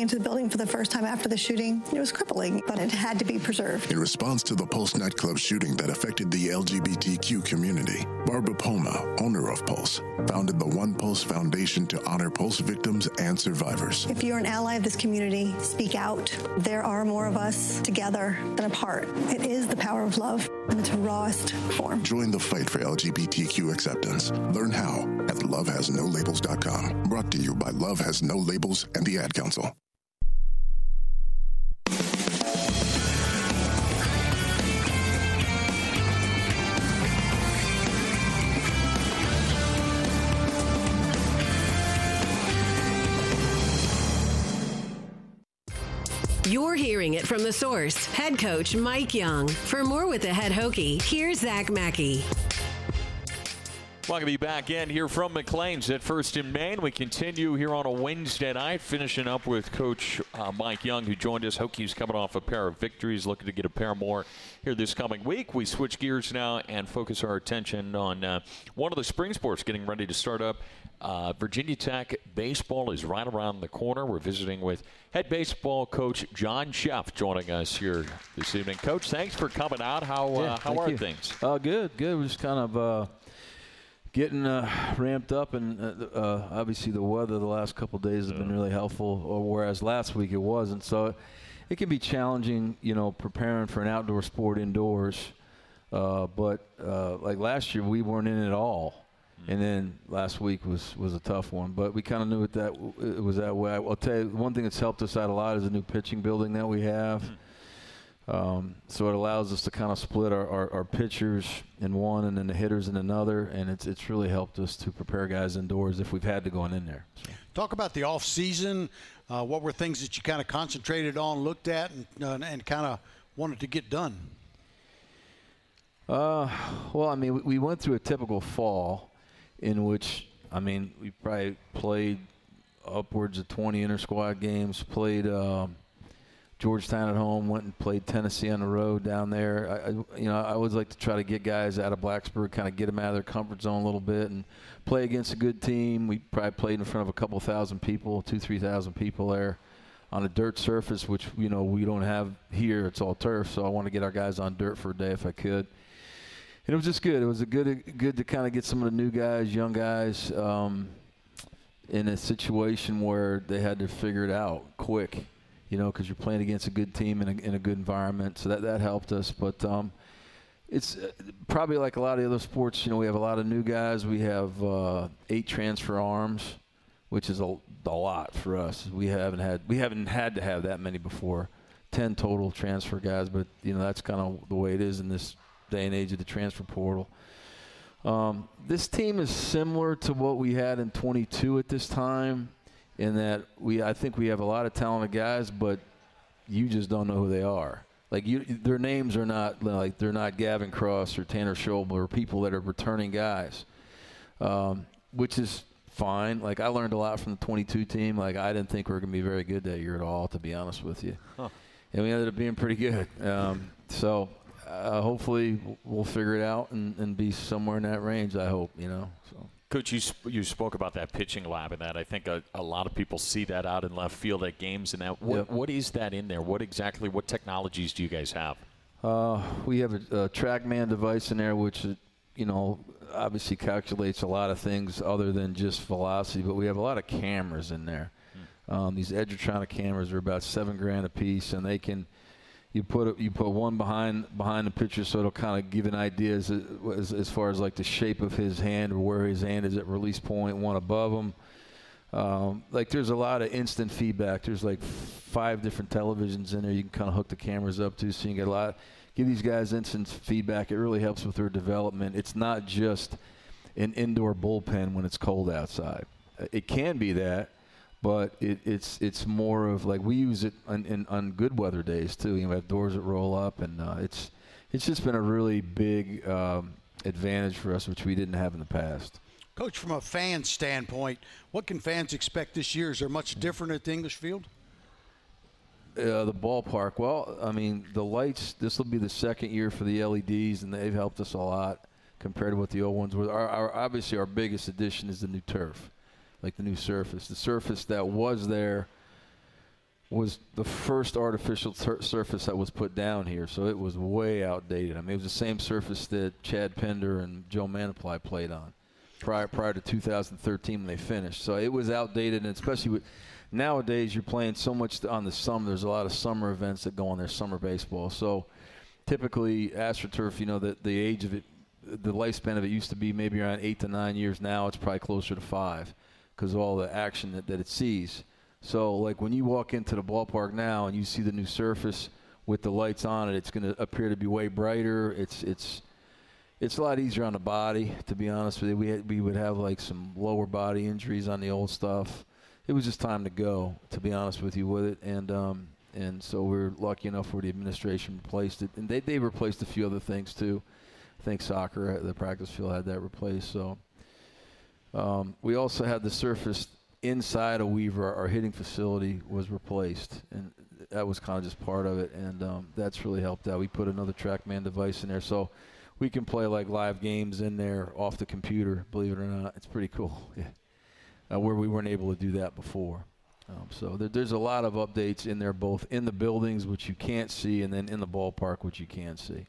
into the building for the first time after the shooting. It was crippling, but it had to be preserved. In response to the Pulse nightclub shooting that affected the LGBTQ community, Barbara Poma, owner of Pulse, founded the One Pulse Foundation to honor Pulse victims and survivors. If you're an ally of this community, speak out. There are more of us together than apart. It is the power of love in its rawest form. Join the fight for LGBTQ acceptance. Learn how at lovehasnolabels.com. Brought to you by Love Has No Labels and the Ad Council. You're hearing it from the source. Head coach Mike Young. For more with the head Hokie, here's Zach Mackey. Welcome to be back in here from McLean's at First and Main. We continue here on a Wednesday night, finishing up with Coach uh, Mike Young, who joined us. Hokies coming off a pair of victories, looking to get a pair more here this coming week. We switch gears now and focus our attention on uh, one of the spring sports getting ready to start up. Uh, Virginia Tech baseball is right around the corner. We're visiting with head baseball coach John Szefc joining us here this evening. Coach, thanks for coming out. How uh, yeah, how are you. things? Uh, good, good. We're just kind of uh, getting uh, ramped up, and uh, uh, obviously the weather the last couple days has been really helpful. Or whereas last week it wasn't, so it can be challenging, you know, preparing for an outdoor sport indoors. Uh, but uh, like last year, we weren't in it at all, and then last week was was a tough one. But we kind of knew it that it was that way. I'll tell you, one thing that's helped us out a lot is the new pitching building that we have. Um, so it allows us to kind of split our, our, our, pitchers in one and then the hitters in another, and it's it's really helped us to prepare guys indoors if we've had to go in there. So. Talk about the off season. Uh, what were things that you kind of concentrated on, looked at, and, uh, and kind of wanted to get done? Uh, well, I mean, we, we went through a typical fall in which, I mean, we probably played upwards of 20 inter squad games, played. Um, Georgetown at home, went and played Tennessee on the road down there. I, I, you know, I always like to try to get guys out of Blacksburg, kind of get them out of their comfort zone a little bit, and play against a good team. We probably played in front of a couple thousand people, two, three thousand people there, on a dirt surface, which you know we don't have here. It's all turf, so I want to get our guys on dirt for a day if I could. It was just good. It was a good, good to kind of get some of the new guys, young guys, um, in a situation where they had to figure it out quick you know, because you're playing against a good team in a, in a good environment. So that, that helped us. But um, it's uh, probably like a lot of the other sports. You know, we have a lot of new guys. We have uh, eight transfer arms, which is a, a lot for us. We haven't had we haven't had to have that many before. Ten total transfer guys, but you know that's kind of the way it is in this day and age of the transfer portal. Um, this team is similar to what we had in 22 at this time in that we I think we have a lot of talented guys, but you just don't know who they are. Like you, their names are not like they're not Gavin Cross or Tanner Schobel or people that are returning guys, um, which is fine. Like I learned a lot from the 22 team. Like I didn't think we were going to be very good that year at all, to be honest with you. Huh. And we ended up being pretty good. Um, so uh, hopefully we'll figure it out and, and be somewhere in that range. I hope you know. So. Coach, you, sp- you spoke about that pitching lab and that. I think a, a, lot of people see that out in left field at games and that. What, yep. what is that in there? What exactly, what technologies do you guys have? Uh, we have a, a TrackMan device in there, which, you know, obviously calculates a lot of things other than just velocity, but we have a lot of cameras in there. Hmm. Um, these Edgertronic cameras are about seven grand a piece, and they can – you put you put one behind behind the pitcher, so it'll kind of give an idea as, as, as far as like the shape of his hand or where his hand is at release point. One above him. Um, like there's a lot of instant feedback. There's like five different televisions in there you can kind of hook the cameras up to, so you can get a lot. Give these guys instant feedback. It really helps with their development. It's not just an indoor bullpen when it's cold outside. It can be that, but it, it's it's more of like we use it on, in, on good weather days too. You know, we have doors that roll up, and uh, it's it's just been a really big um, advantage for us, which we didn't have in the past. Coach, from a fan standpoint, what can fans expect this year? Is there much different at the English Field? Uh, the ballpark. Well, I mean, the lights. This will be the second year for the LEDs, and they've helped us a lot compared to what the old ones were. Our, our obviously our biggest addition is the new turf like the new surface. The surface that was there was the first artificial ter- surface that was put down here, so it was way outdated. I mean, it was the same surface that Chad Pinder and Joe Mantiply played on prior prior to 2013 when they finished. So it was outdated, and especially with nowadays, you're playing so much on the summer. There's a lot of summer events that go on there, summer baseball. So typically, AstroTurf, you know, the the age of it, the lifespan of it used to be maybe around eight to nine years. Now it's probably closer to five because all the action that, that it sees. So, like when you walk into the ballpark now and you see the new surface with the lights on it, it's going to appear to be way brighter. It's it's it's a lot easier on the body, to be honest with you. We had, we would have like some lower body injuries on the old stuff. It was just time to go, to be honest with you, with it. And um, and so we are lucky enough where the administration replaced it, and they they replaced a few other things too. I think soccer, the practice field had that replaced. So um, we also had the surface inside of Weaver. Our hitting facility was replaced, and that was kind of just part of it, and um, that's really helped out. We put another TrackMan device in there, so we can play like live games in there off the computer. Believe it or not, it's pretty cool. [laughs] Yeah. Uh, where we weren't able to do that before. Um, so there, there's a lot of updates in there, both in the buildings, which you can't see, and then in the ballpark, which you can see.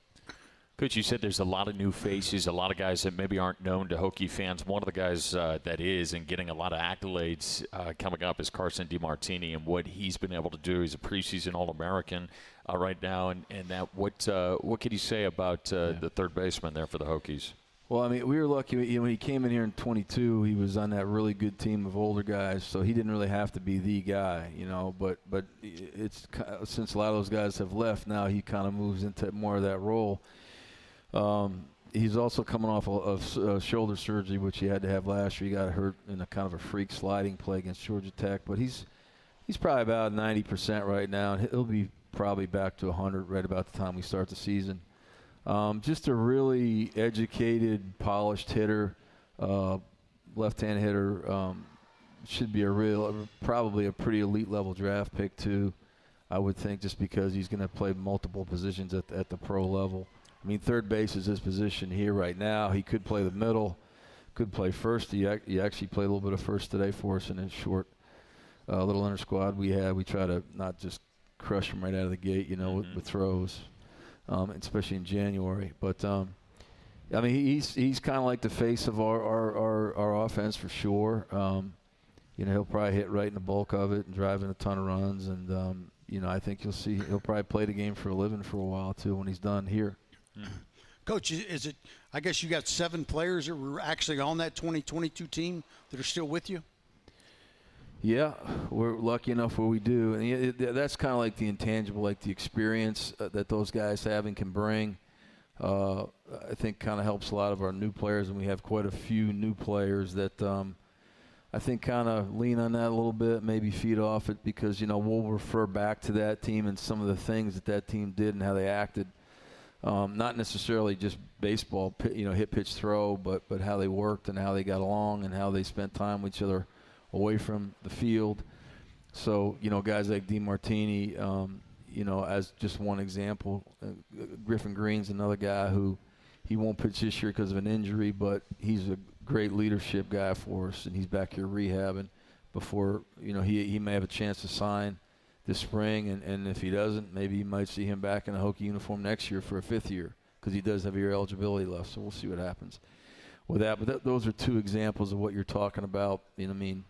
Coach, you said there's a lot of new faces, a lot of guys that maybe aren't known to Hokie fans. One of the guys uh, that is and getting a lot of accolades uh, coming up is Carson DeMartini and what he's been able to do. He's a preseason All-American uh, right now, and, and that what uh, what could you say about uh, yeah. the third baseman there for the Hokies? Well, I mean, we were lucky you know, when he came in here in 22. He was on that really good team of older guys, so he didn't really have to be the guy, you know. But but it's since a lot of those guys have left now, he kind of moves into more of that role um, he's also coming off of, shoulder surgery, which he had to have last year. He got hurt in a kind of a freak sliding play against Georgia Tech, but he's he's probably about 90% right now, and he'll be probably back to 100 right about the time we start the season. Um, just a really educated, polished hitter, uh, left-hand hitter. Um, should be a real, probably a pretty elite level draft pick too. I would think just because he's going to play multiple positions at, at the pro level. I mean, third base is his position here right now. He could play the middle, could play first. He, ac- he actually played a little bit of first today for us in his short uh, little inner squad we had. We try to not just crush him right out of the gate, you know, with, with throws, um, especially in January. But um, I mean, he's he's kind of like the face of our our, our, our offense for sure. Um, you know, he'll probably hit right in the bulk of it and drive in a ton of runs. And um, you know, I think you'll see he'll probably play the game for a living for a while too when he's done here. [clears throat] Coach, is it? I guess you got seven players that were actually on that 2022 team that are still with you. Yeah, we're lucky enough where we do, and it, it- that's kind of like the intangible, like the experience uh, that those guys have and can bring. Uh, I think kind of helps a lot of our new players, and we have quite a few new players that um, I think kind of lean on that a little bit, maybe feed off it because you know we'll refer back to that team and some of the things that that team did and how they acted. Um, not necessarily just baseball, you know, hit, pitch, throw, but but how they worked and how they got along and how they spent time with each other away from the field. So you know, guys like DeMartini, um, you know, as just one example, uh, Griffin Green's another guy who he won't pitch this year because of an injury, but he's a great leadership guy for us, and he's back here rehabbing before you know he he may have a chance to sign this spring, and, and if he doesn't, maybe you might see him back in a Hokie uniform next year for a fifth year because he does have year eligibility left. So we'll see what happens with that. But th- those are two examples of what you're talking about. You know, I mean,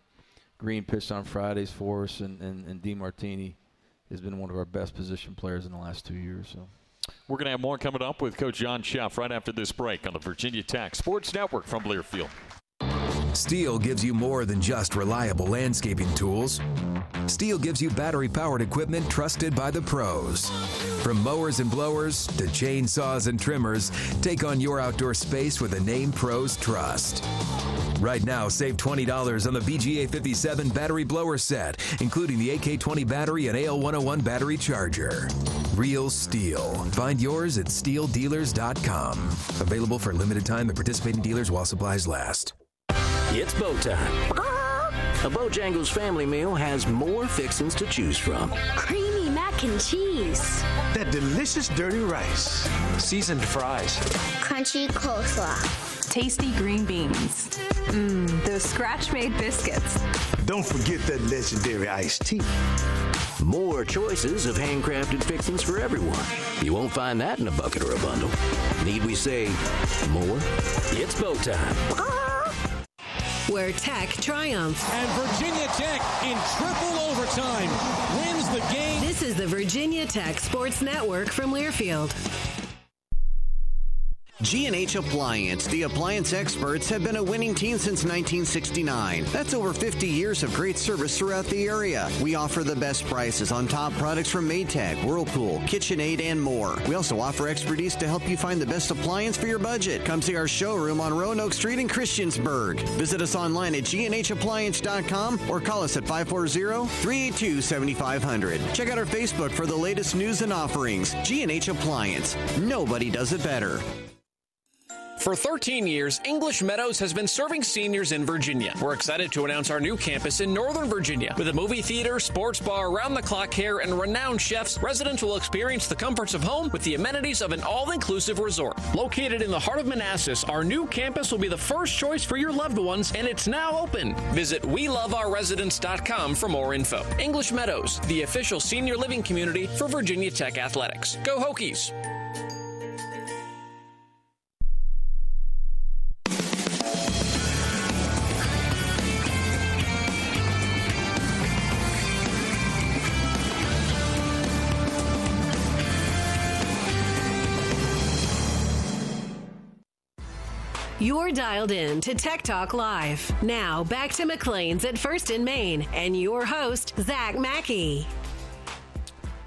Green pitched on Fridays for us, and and, and DeMartini has been one of our best position players in the last two years. So. We're going to have more coming up with Coach John Szefc right after this break on the Virginia Tech Sports Network from Learfield. STIHL gives you more than just reliable landscaping tools. STIHL gives you battery powered equipment trusted by the pros. From mowers and blowers to chainsaws and trimmers, take on your outdoor space with a name pros trust. Right now, save $20 on the BGA 57 battery blower set, including the AK20 battery and AL101 battery charger. Real STIHL. Find yours at stihldealers.com. Available for limited time at participating dealers while supplies last. It's Bo time. Uh-huh. A Bojangles family meal has more fixings to choose from. Creamy mac and cheese. That delicious dirty rice. Seasoned fries. Crunchy coleslaw. Tasty green beans. Mmm, those scratch made biscuits. Don't forget that legendary iced tea. More choices of handcrafted fixings for everyone. You won't find that in a bucket or a bundle. Need we say more? It's Bo time. Uh-huh. Where Tech triumphs. And Virginia Tech in triple overtime wins the game. This is the Virginia Tech Sports Network from Learfield. G&H Appliance, the appliance experts, have been a winning team since 1969. That's over 50 years of great service throughout the area. We offer the best prices on top products from Maytag, Whirlpool, KitchenAid, and more. We also offer expertise to help you find the best appliance for your budget. Come see our showroom on Roanoke Street in Christiansburg. Visit us online at gnhappliance.com or call us at 540-382-7500. Check out our Facebook for the latest news and offerings. G&H Appliance. Nobody does it better. For 13 years, English Meadows has been serving seniors in Virginia. We're excited to announce our new campus in Northern Virginia. With a movie theater, sports bar, round the clock care, and renowned chefs, residents will experience the comforts of home with the amenities of an all inclusive resort. Located in the heart of Manassas, our new campus will be the first choice for your loved ones, and it's now open. Visit WeLoveOurResidents.com for more info. English Meadows, the official senior living community for Virginia Tech Athletics. Go Hokies! You're dialed in to Tech Talk Live. Now, back to McLean's at First and Main and your host, Zach Mackey.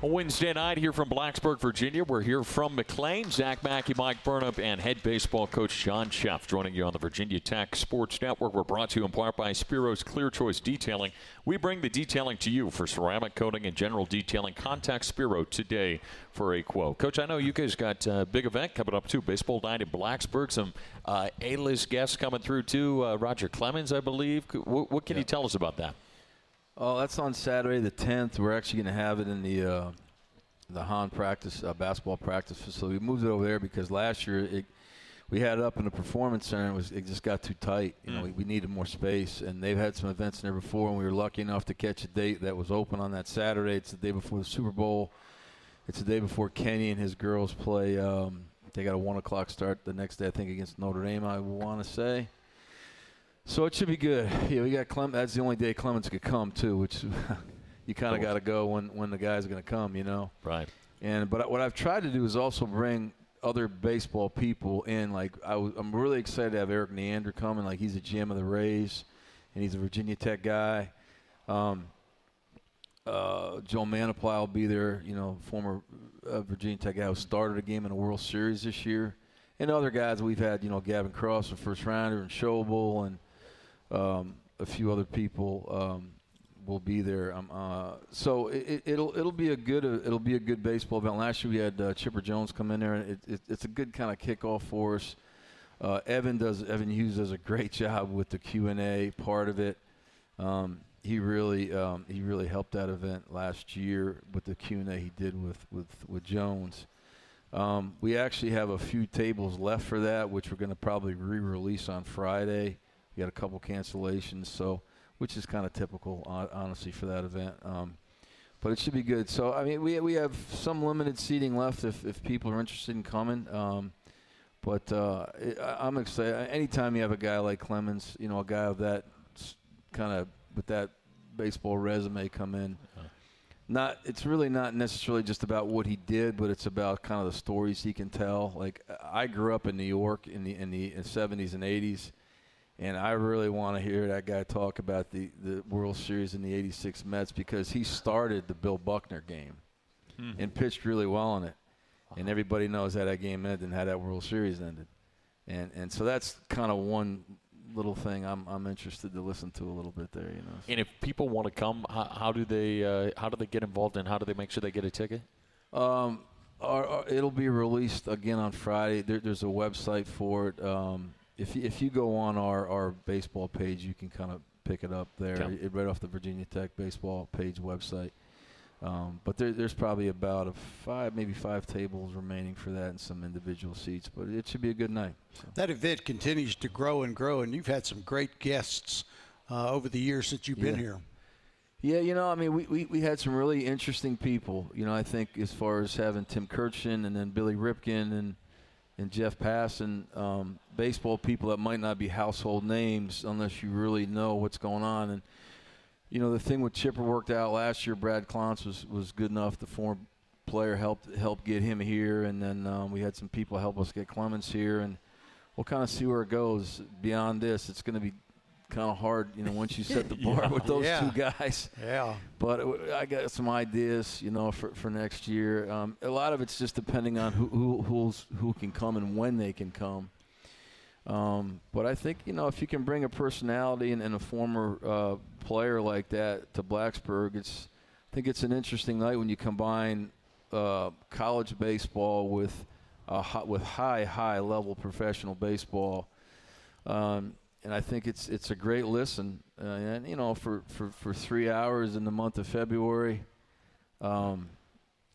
A Wednesday night here from Blacksburg, Virginia. We're here from McLean. Zach Mackey, Mike Burnop, and head baseball coach John Szefc joining you on the Virginia Tech Sports Network. We're brought to you in part by Spiro's Clear Choice Detailing. We bring the detailing to you for ceramic coating and general detailing. Contact Spiro today for a quote. Coach, I know you guys got a big event coming up too. Baseball night in Blacksburg. Some uh, A-list guests coming through too. Uh, Roger Clemens, I believe. What, what can you tell us about that? Oh, that's on Saturday the 10th. We're actually going to have it in the uh, the Hahn practice uh, basketball practice facility. We moved it over there because last year it, we had it up in the performance center. And it was it just got too tight. You know, we, we needed more space, and they've had some events in there before, and we were lucky enough to catch a date that was open on that Saturday. It's the day before the Super Bowl. It's the day before Kenny and his girls play. Um, they got a one o'clock start the next day, I think, against Notre Dame. I want to say. So it should be good. Yeah, we got Clem. That's the only day Clemens could come too, which [laughs] you kind of got to go when when the guy's going to come, you know. Right. And but what I've tried to do is also bring other baseball people in. Like I was, I'm really excited to have Erik Neander coming. Like he's a GM of the Rays, and he's a Virginia Tech guy. Um, uh, Joe Mantiply will be there. You know, former uh, Virginia Tech guy who started a game in the World Series this year, and other guys we've had. You know, Gavin Cross, a first rounder, and Schobel, and um, a few other people um, will be there. Um, uh, so it, it'll it'll be a good uh, it'll be a good baseball event. Last year we had uh, Chipper Jones come in there, and it, it, it's a good kind of kickoff for us. Uh, Evan does Evan Hughes does a great [laughs] job with the Q and A part of it. Um, he really um, he really helped that event last year with the Q and A he did with with with Jones. Um, we actually have a few tables left for that, which we're going to probably re-release on Friday. We got a couple cancellations, so which is kind of typical, honestly, for that event. Um, but it should be good. So I mean, we we have some limited seating left if if people are interested in coming. Um, but uh, it, I'm excited. Anytime you have a guy like Clemens, you know, a guy of that kind of with that baseball resume come in. Not, it's really not necessarily just about what he did, but it's about kind of the stories he can tell. Like I grew up in New York in the in the 70s and 80s, and I really want to hear that guy talk about the the World Series in the '86 Mets because he started the Bill Buckner game Hmm. and pitched really well in it, and everybody knows how that game ended and how that World Series ended, and and so that's kind of one little thing I'm I'm interested to listen to a little bit there, you know. And if people want to come, how, how do they uh, how do they get involved and how do they make sure they get a ticket? Um, our, our- it'll be released again on Friday. There, there's a website for it. Um, if you- if you go on our, our baseball page, you can kind of pick it up there, Okay. it, right off the Virginia Tech baseball page website. Um, but there, there's probably about a five, maybe five tables remaining for that, and some individual seats. But it should be a good night. So. That event continues to grow and grow, and you've had some great guests uh, over the years since you've been Yeah. here. Yeah, you know, I mean, we, we, we had some really interesting people. You know, I think as far as having Tim Kurkjian and then Billy Ripken and and Jeff Passan, um, baseball people that might not be household names unless you really know what's going on. And you know, the thing with Chipper worked out last year. Brad Clontz was, was good enough. The former player helped helped get him here, and then um, we had some people help us get Clemens here, and we'll kind of see where it goes. Beyond this, it's going to be kind of hard, you know, once you set the [laughs] bar Yeah. with those Yeah. two guys. Yeah. But it- I got some ideas, you know, for, for next year. Um, a lot of it's just depending on who who who's, who can come and when they can come. Um, but I think you know if you can bring a personality and, and a former uh, player like that to Blacksburg, it's I think it's an interesting night when you combine uh, college baseball with uh, with high high level professional baseball. Um, and I think it's it's a great listen, uh, and you know for, for, for three hours in the month of February, um,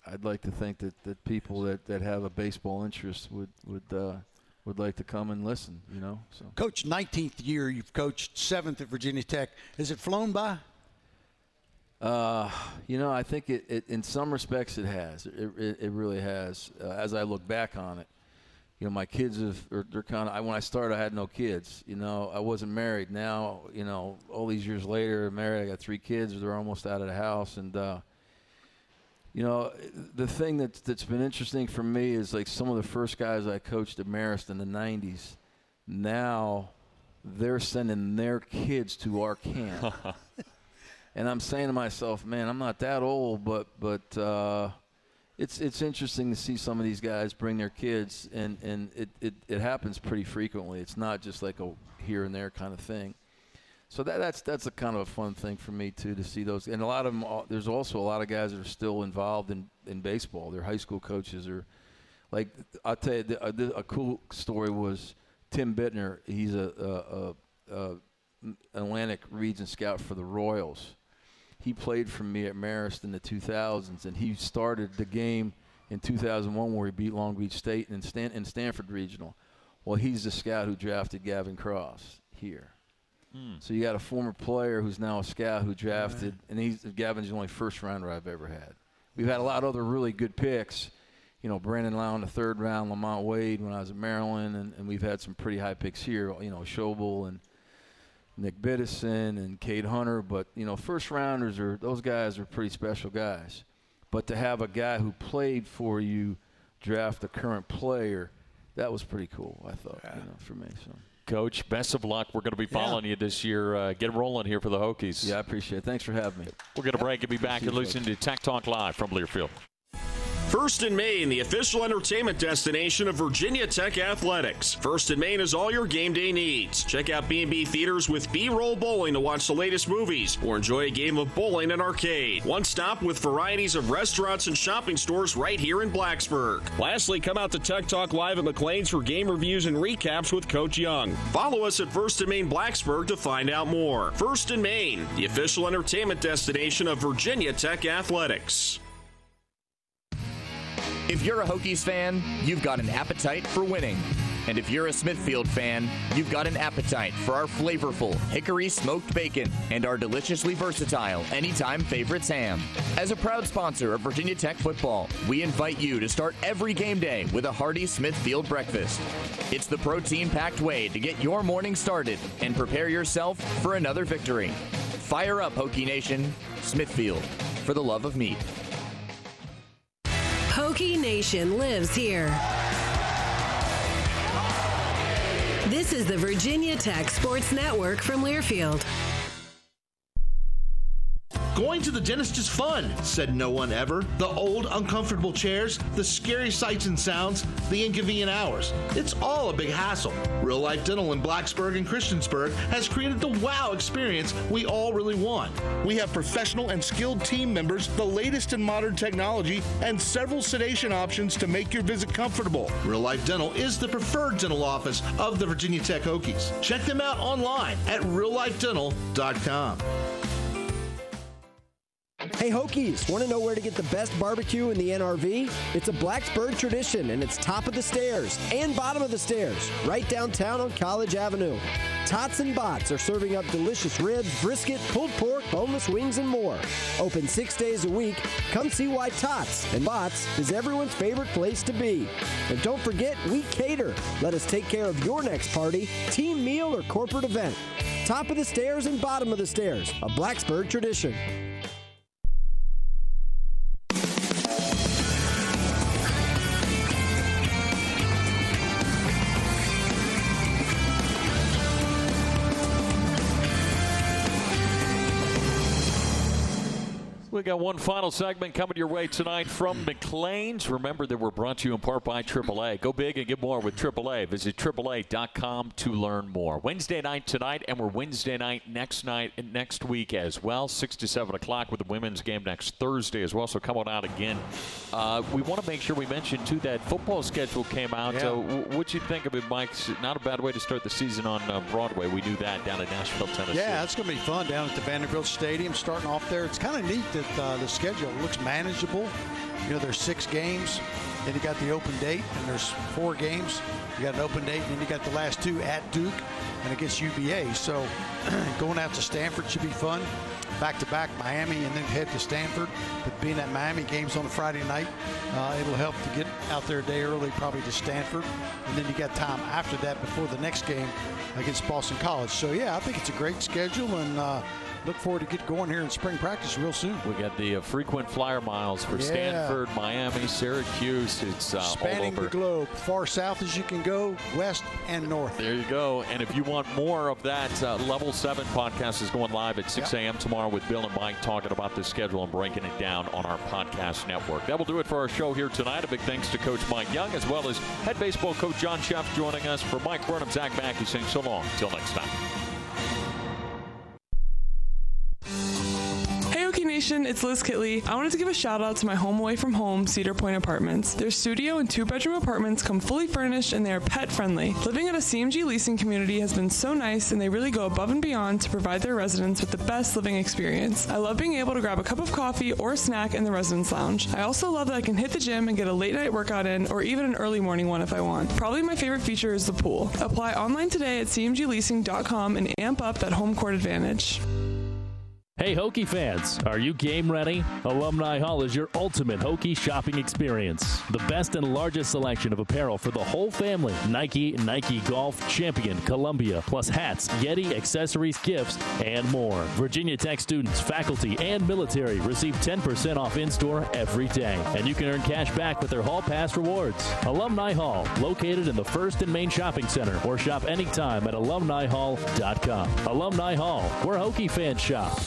I'd like to think that, that people that, that have a baseball interest would would uh, would like to come and listen. You know, so Coach, 19th year, you've coached seventh at Virginia Tech. Has it flown by? Uh, you know, I think it, it in some respects it has. It, it, it really has. Uh, as I look back on it, you know, my kids have are, they're kind of. I, when I started, I had no kids. You know, I wasn't married. Now, you know, all these years later, I'm married. I got three kids. They're almost out of the house, and uh, you know, the thing that's that's been interesting for me is like some of the first guys I coached at Marist in the '90s. Now, they're sending their kids to our camp. [laughs] and I'm saying to myself, man, I'm not that old, but but uh, it's it's interesting to see some of these guys bring their kids, and and it, it, it happens pretty frequently. It's not just like a here and there kind of thing. So that that's that's a kind of a fun thing for me too to see those, and a lot of them. There's also a lot of guys that are still involved in in baseball. They're high school coaches or like I'll tell you the, a, the- a cool story was Tim Bittner. He's a, a, a, a Atlantic region scout for the Royals, he played for me at Marist in the 2000s, and he started the game in 2001 where he beat Long Beach State in, Stan- in Stanford Regional. Well, he's the scout who drafted Gavin Cross here. Hmm. So you got a former player who's now a scout who drafted, and he's Gavin's the only first rounder I've ever had. We've had a lot of other really good picks. You know, Brandon Lowe in the third round, Lamont Wade when I was at Maryland, and, and we've had some pretty high picks here. You know, Schobel and Nick Biddison and Cade Hunter. But you know, first rounders are those guys are pretty special guys. But to have a guy who played for you draft a current player, that was pretty cool. I thought, you know, for me. So. Coach, best of luck. We're going to be following you this year. Uh, get rolling here for the Hokies. Yeah, I appreciate it. Thanks for having me. We're going to break and be back and listen to Tech Talk Live from Learfield. First and Main, the official entertainment destination of Virginia Tech Athletics. First and Main is all your game day needs. Check out B&B Theaters with B-roll bowling to watch the latest movies or enjoy a game of bowling and arcade. One stop with varieties of restaurants and shopping stores right here in Blacksburg. Lastly, come out to Tech Talk Live at McLean's for game reviews and recaps with Coach Young. Follow us at First and Main Blacksburg to find out more. First and Main, the official entertainment destination of Virginia Tech Athletics. If you're a Hokies fan, you've got an appetite for winning. And if you're a Smithfield fan, you've got an appetite for our flavorful hickory smoked bacon and our deliciously versatile anytime favorites ham. As a proud sponsor of Virginia Tech football, we invite you to start every game day with a hearty Smithfield breakfast. It's the protein packed way to get your morning started and prepare yourself for another victory. Fire up, Hokie Nation. Smithfield, for the love of meat. Hokie Nation lives here. This is the Virginia Tech Sports Network from Learfield. Going to the dentist is fun, said no one ever. The old, uncomfortable chairs, the scary sights and sounds, the inconvenient hours. It's all a big hassle. Real Life Dental in Blacksburg and Christiansburg has created the wow experience we all really want. We have professional and skilled team members, the latest in modern technology, and several sedation options to make your visit comfortable. Real Life Dental is the preferred dental office of the Virginia Tech Hokies. Check them out online at reallifedental.com. Hey Hokies, want to know where to get the best barbecue in the NRV? It's a Blacksburg tradition and it's top of the stairs and bottom of the stairs, right downtown on College Avenue. Tots and Bots are serving up delicious ribs, brisket, pulled pork, boneless wings, and more. Open six days a week. Come see why Tots and Bots is everyone's favorite place to be. And don't forget, we cater. Let us take care of your next party, team meal, or corporate event. Top of the stairs and bottom of the stairs, a Blacksburg tradition. We got one final segment coming your way tonight from McLean's. Remember that we're brought to you in part by AAA. Go big and get more with AAA. Visit AAA.com to learn more. Wednesday night tonight, and we're Wednesday night next night and next week as well. 6 to 7 o'clock with the women's game next Thursday as well. So come on out again. Uh, we want to make sure we mention, too, that football schedule came out. Yeah. W- what you think of it, Mike? It's Not a bad way to start the season on uh, Broadway. We do that down in Nashville, Tennessee. Yeah, it's going to be fun down at the Vanderbilt Stadium starting off there. It's kind of neat that uh, the schedule looks manageable. You know, there's six games, then you got the open date, and there's four games. You got an open date, and then you got the last two at Duke and against UVA. So [clears throat] going out to Stanford should be fun. Back to back Miami and then head to Stanford. But being at Miami games on a Friday night, uh, it'll help to get out there a day early, probably to Stanford. And then you got time after that before the next game against Boston College. So yeah, I think it's a great schedule and uh, look forward to get going here in spring practice real soon. We got the uh, frequent flyer miles for Yeah. Stanford, Miami, Syracuse. It's uh, all Spanning over. the globe, far south as you can go, west and north. There you go. And if you want more of that, uh, Level 7 podcast is going live at 6 a.m. tomorrow with Bill and Mike talking about the schedule and breaking it down on our podcast network. That will do it for our show here tonight. A big thanks to Coach Mike Young as well as head baseball coach John Szefc joining us. For Mike Burnop, Zach Mackey saying so long. Till next time. Nation, it's Liz Kitley. I wanted to give a shout out to my home away from home, Cedar Point Apartments. Their studio and two bedroom apartments come fully furnished and they are pet friendly. Living at a CMG leasing community has been so nice and they really go above and beyond to provide their residents with the best living experience. I love being able to grab a cup of coffee or snack in the residence lounge. I also love that I can hit the gym and get a late night workout in or even an early morning one if I want. Probably my favorite feature is the pool. Apply online today at cmgleasing.com and amp up that home court advantage. Hey, Hokie fans, are you game ready? Alumni Hall is your ultimate Hokie shopping experience. The best and largest selection of apparel for the whole family Nike, Nike Golf, Champion, Columbia, plus hats, Yeti, accessories, gifts, and more. Virginia Tech students, faculty, and military receive 10% off in store every day. And you can earn cash back with their Hall Pass rewards. Alumni Hall, located in the First and Main Shopping Center, or shop anytime at alumnihall.com. Alumni Hall, where Hokie fans shop.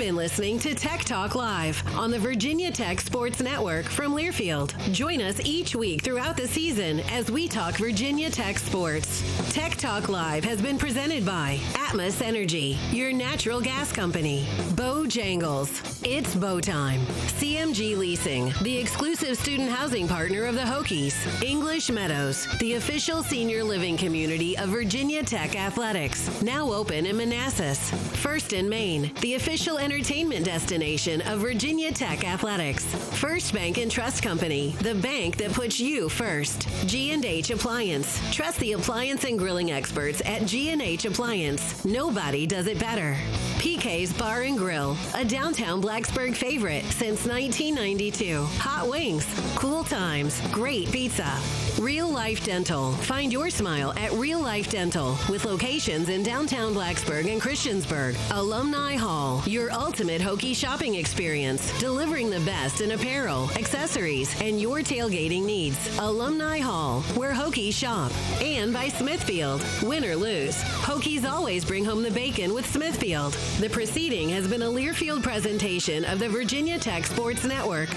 Been listening to Tech Talk Live on the Virginia Tech Sports Network from Learfield. Join us each week throughout the season as we talk Virginia Tech sports. Tech Talk Live has been presented by Atmos Energy, your natural gas company, Bojangles, It's Bo Time, CMG Leasing, the exclusive student housing partner of the Hokies, English Meadows, the official senior living community of Virginia Tech Athletics, now open in Manassas, First and Main, the official entertainment destination of Virginia Tech Athletics. First Bank and Trust Company, the bank that puts you first. G&H Appliance. Trust the appliance and grilling experts at G&H Appliance. Nobody does it better. PK's Bar and Grill, a downtown Blacksburg favorite since 1992. Hot wings, cool times, great pizza. Real Life Dental. Find your smile at Real Life Dental with locations in downtown Blacksburg and Christiansburg. Alumni Hall, your ultimate Hokie shopping experience, delivering the best in apparel, accessories, and your tailgating needs. Alumni Hall, where Hokies shop. And by Smithfield. Win or lose, Hokies always bring home the bacon with Smithfield. The proceeding has been a Learfield presentation of the Virginia Tech Sports Network.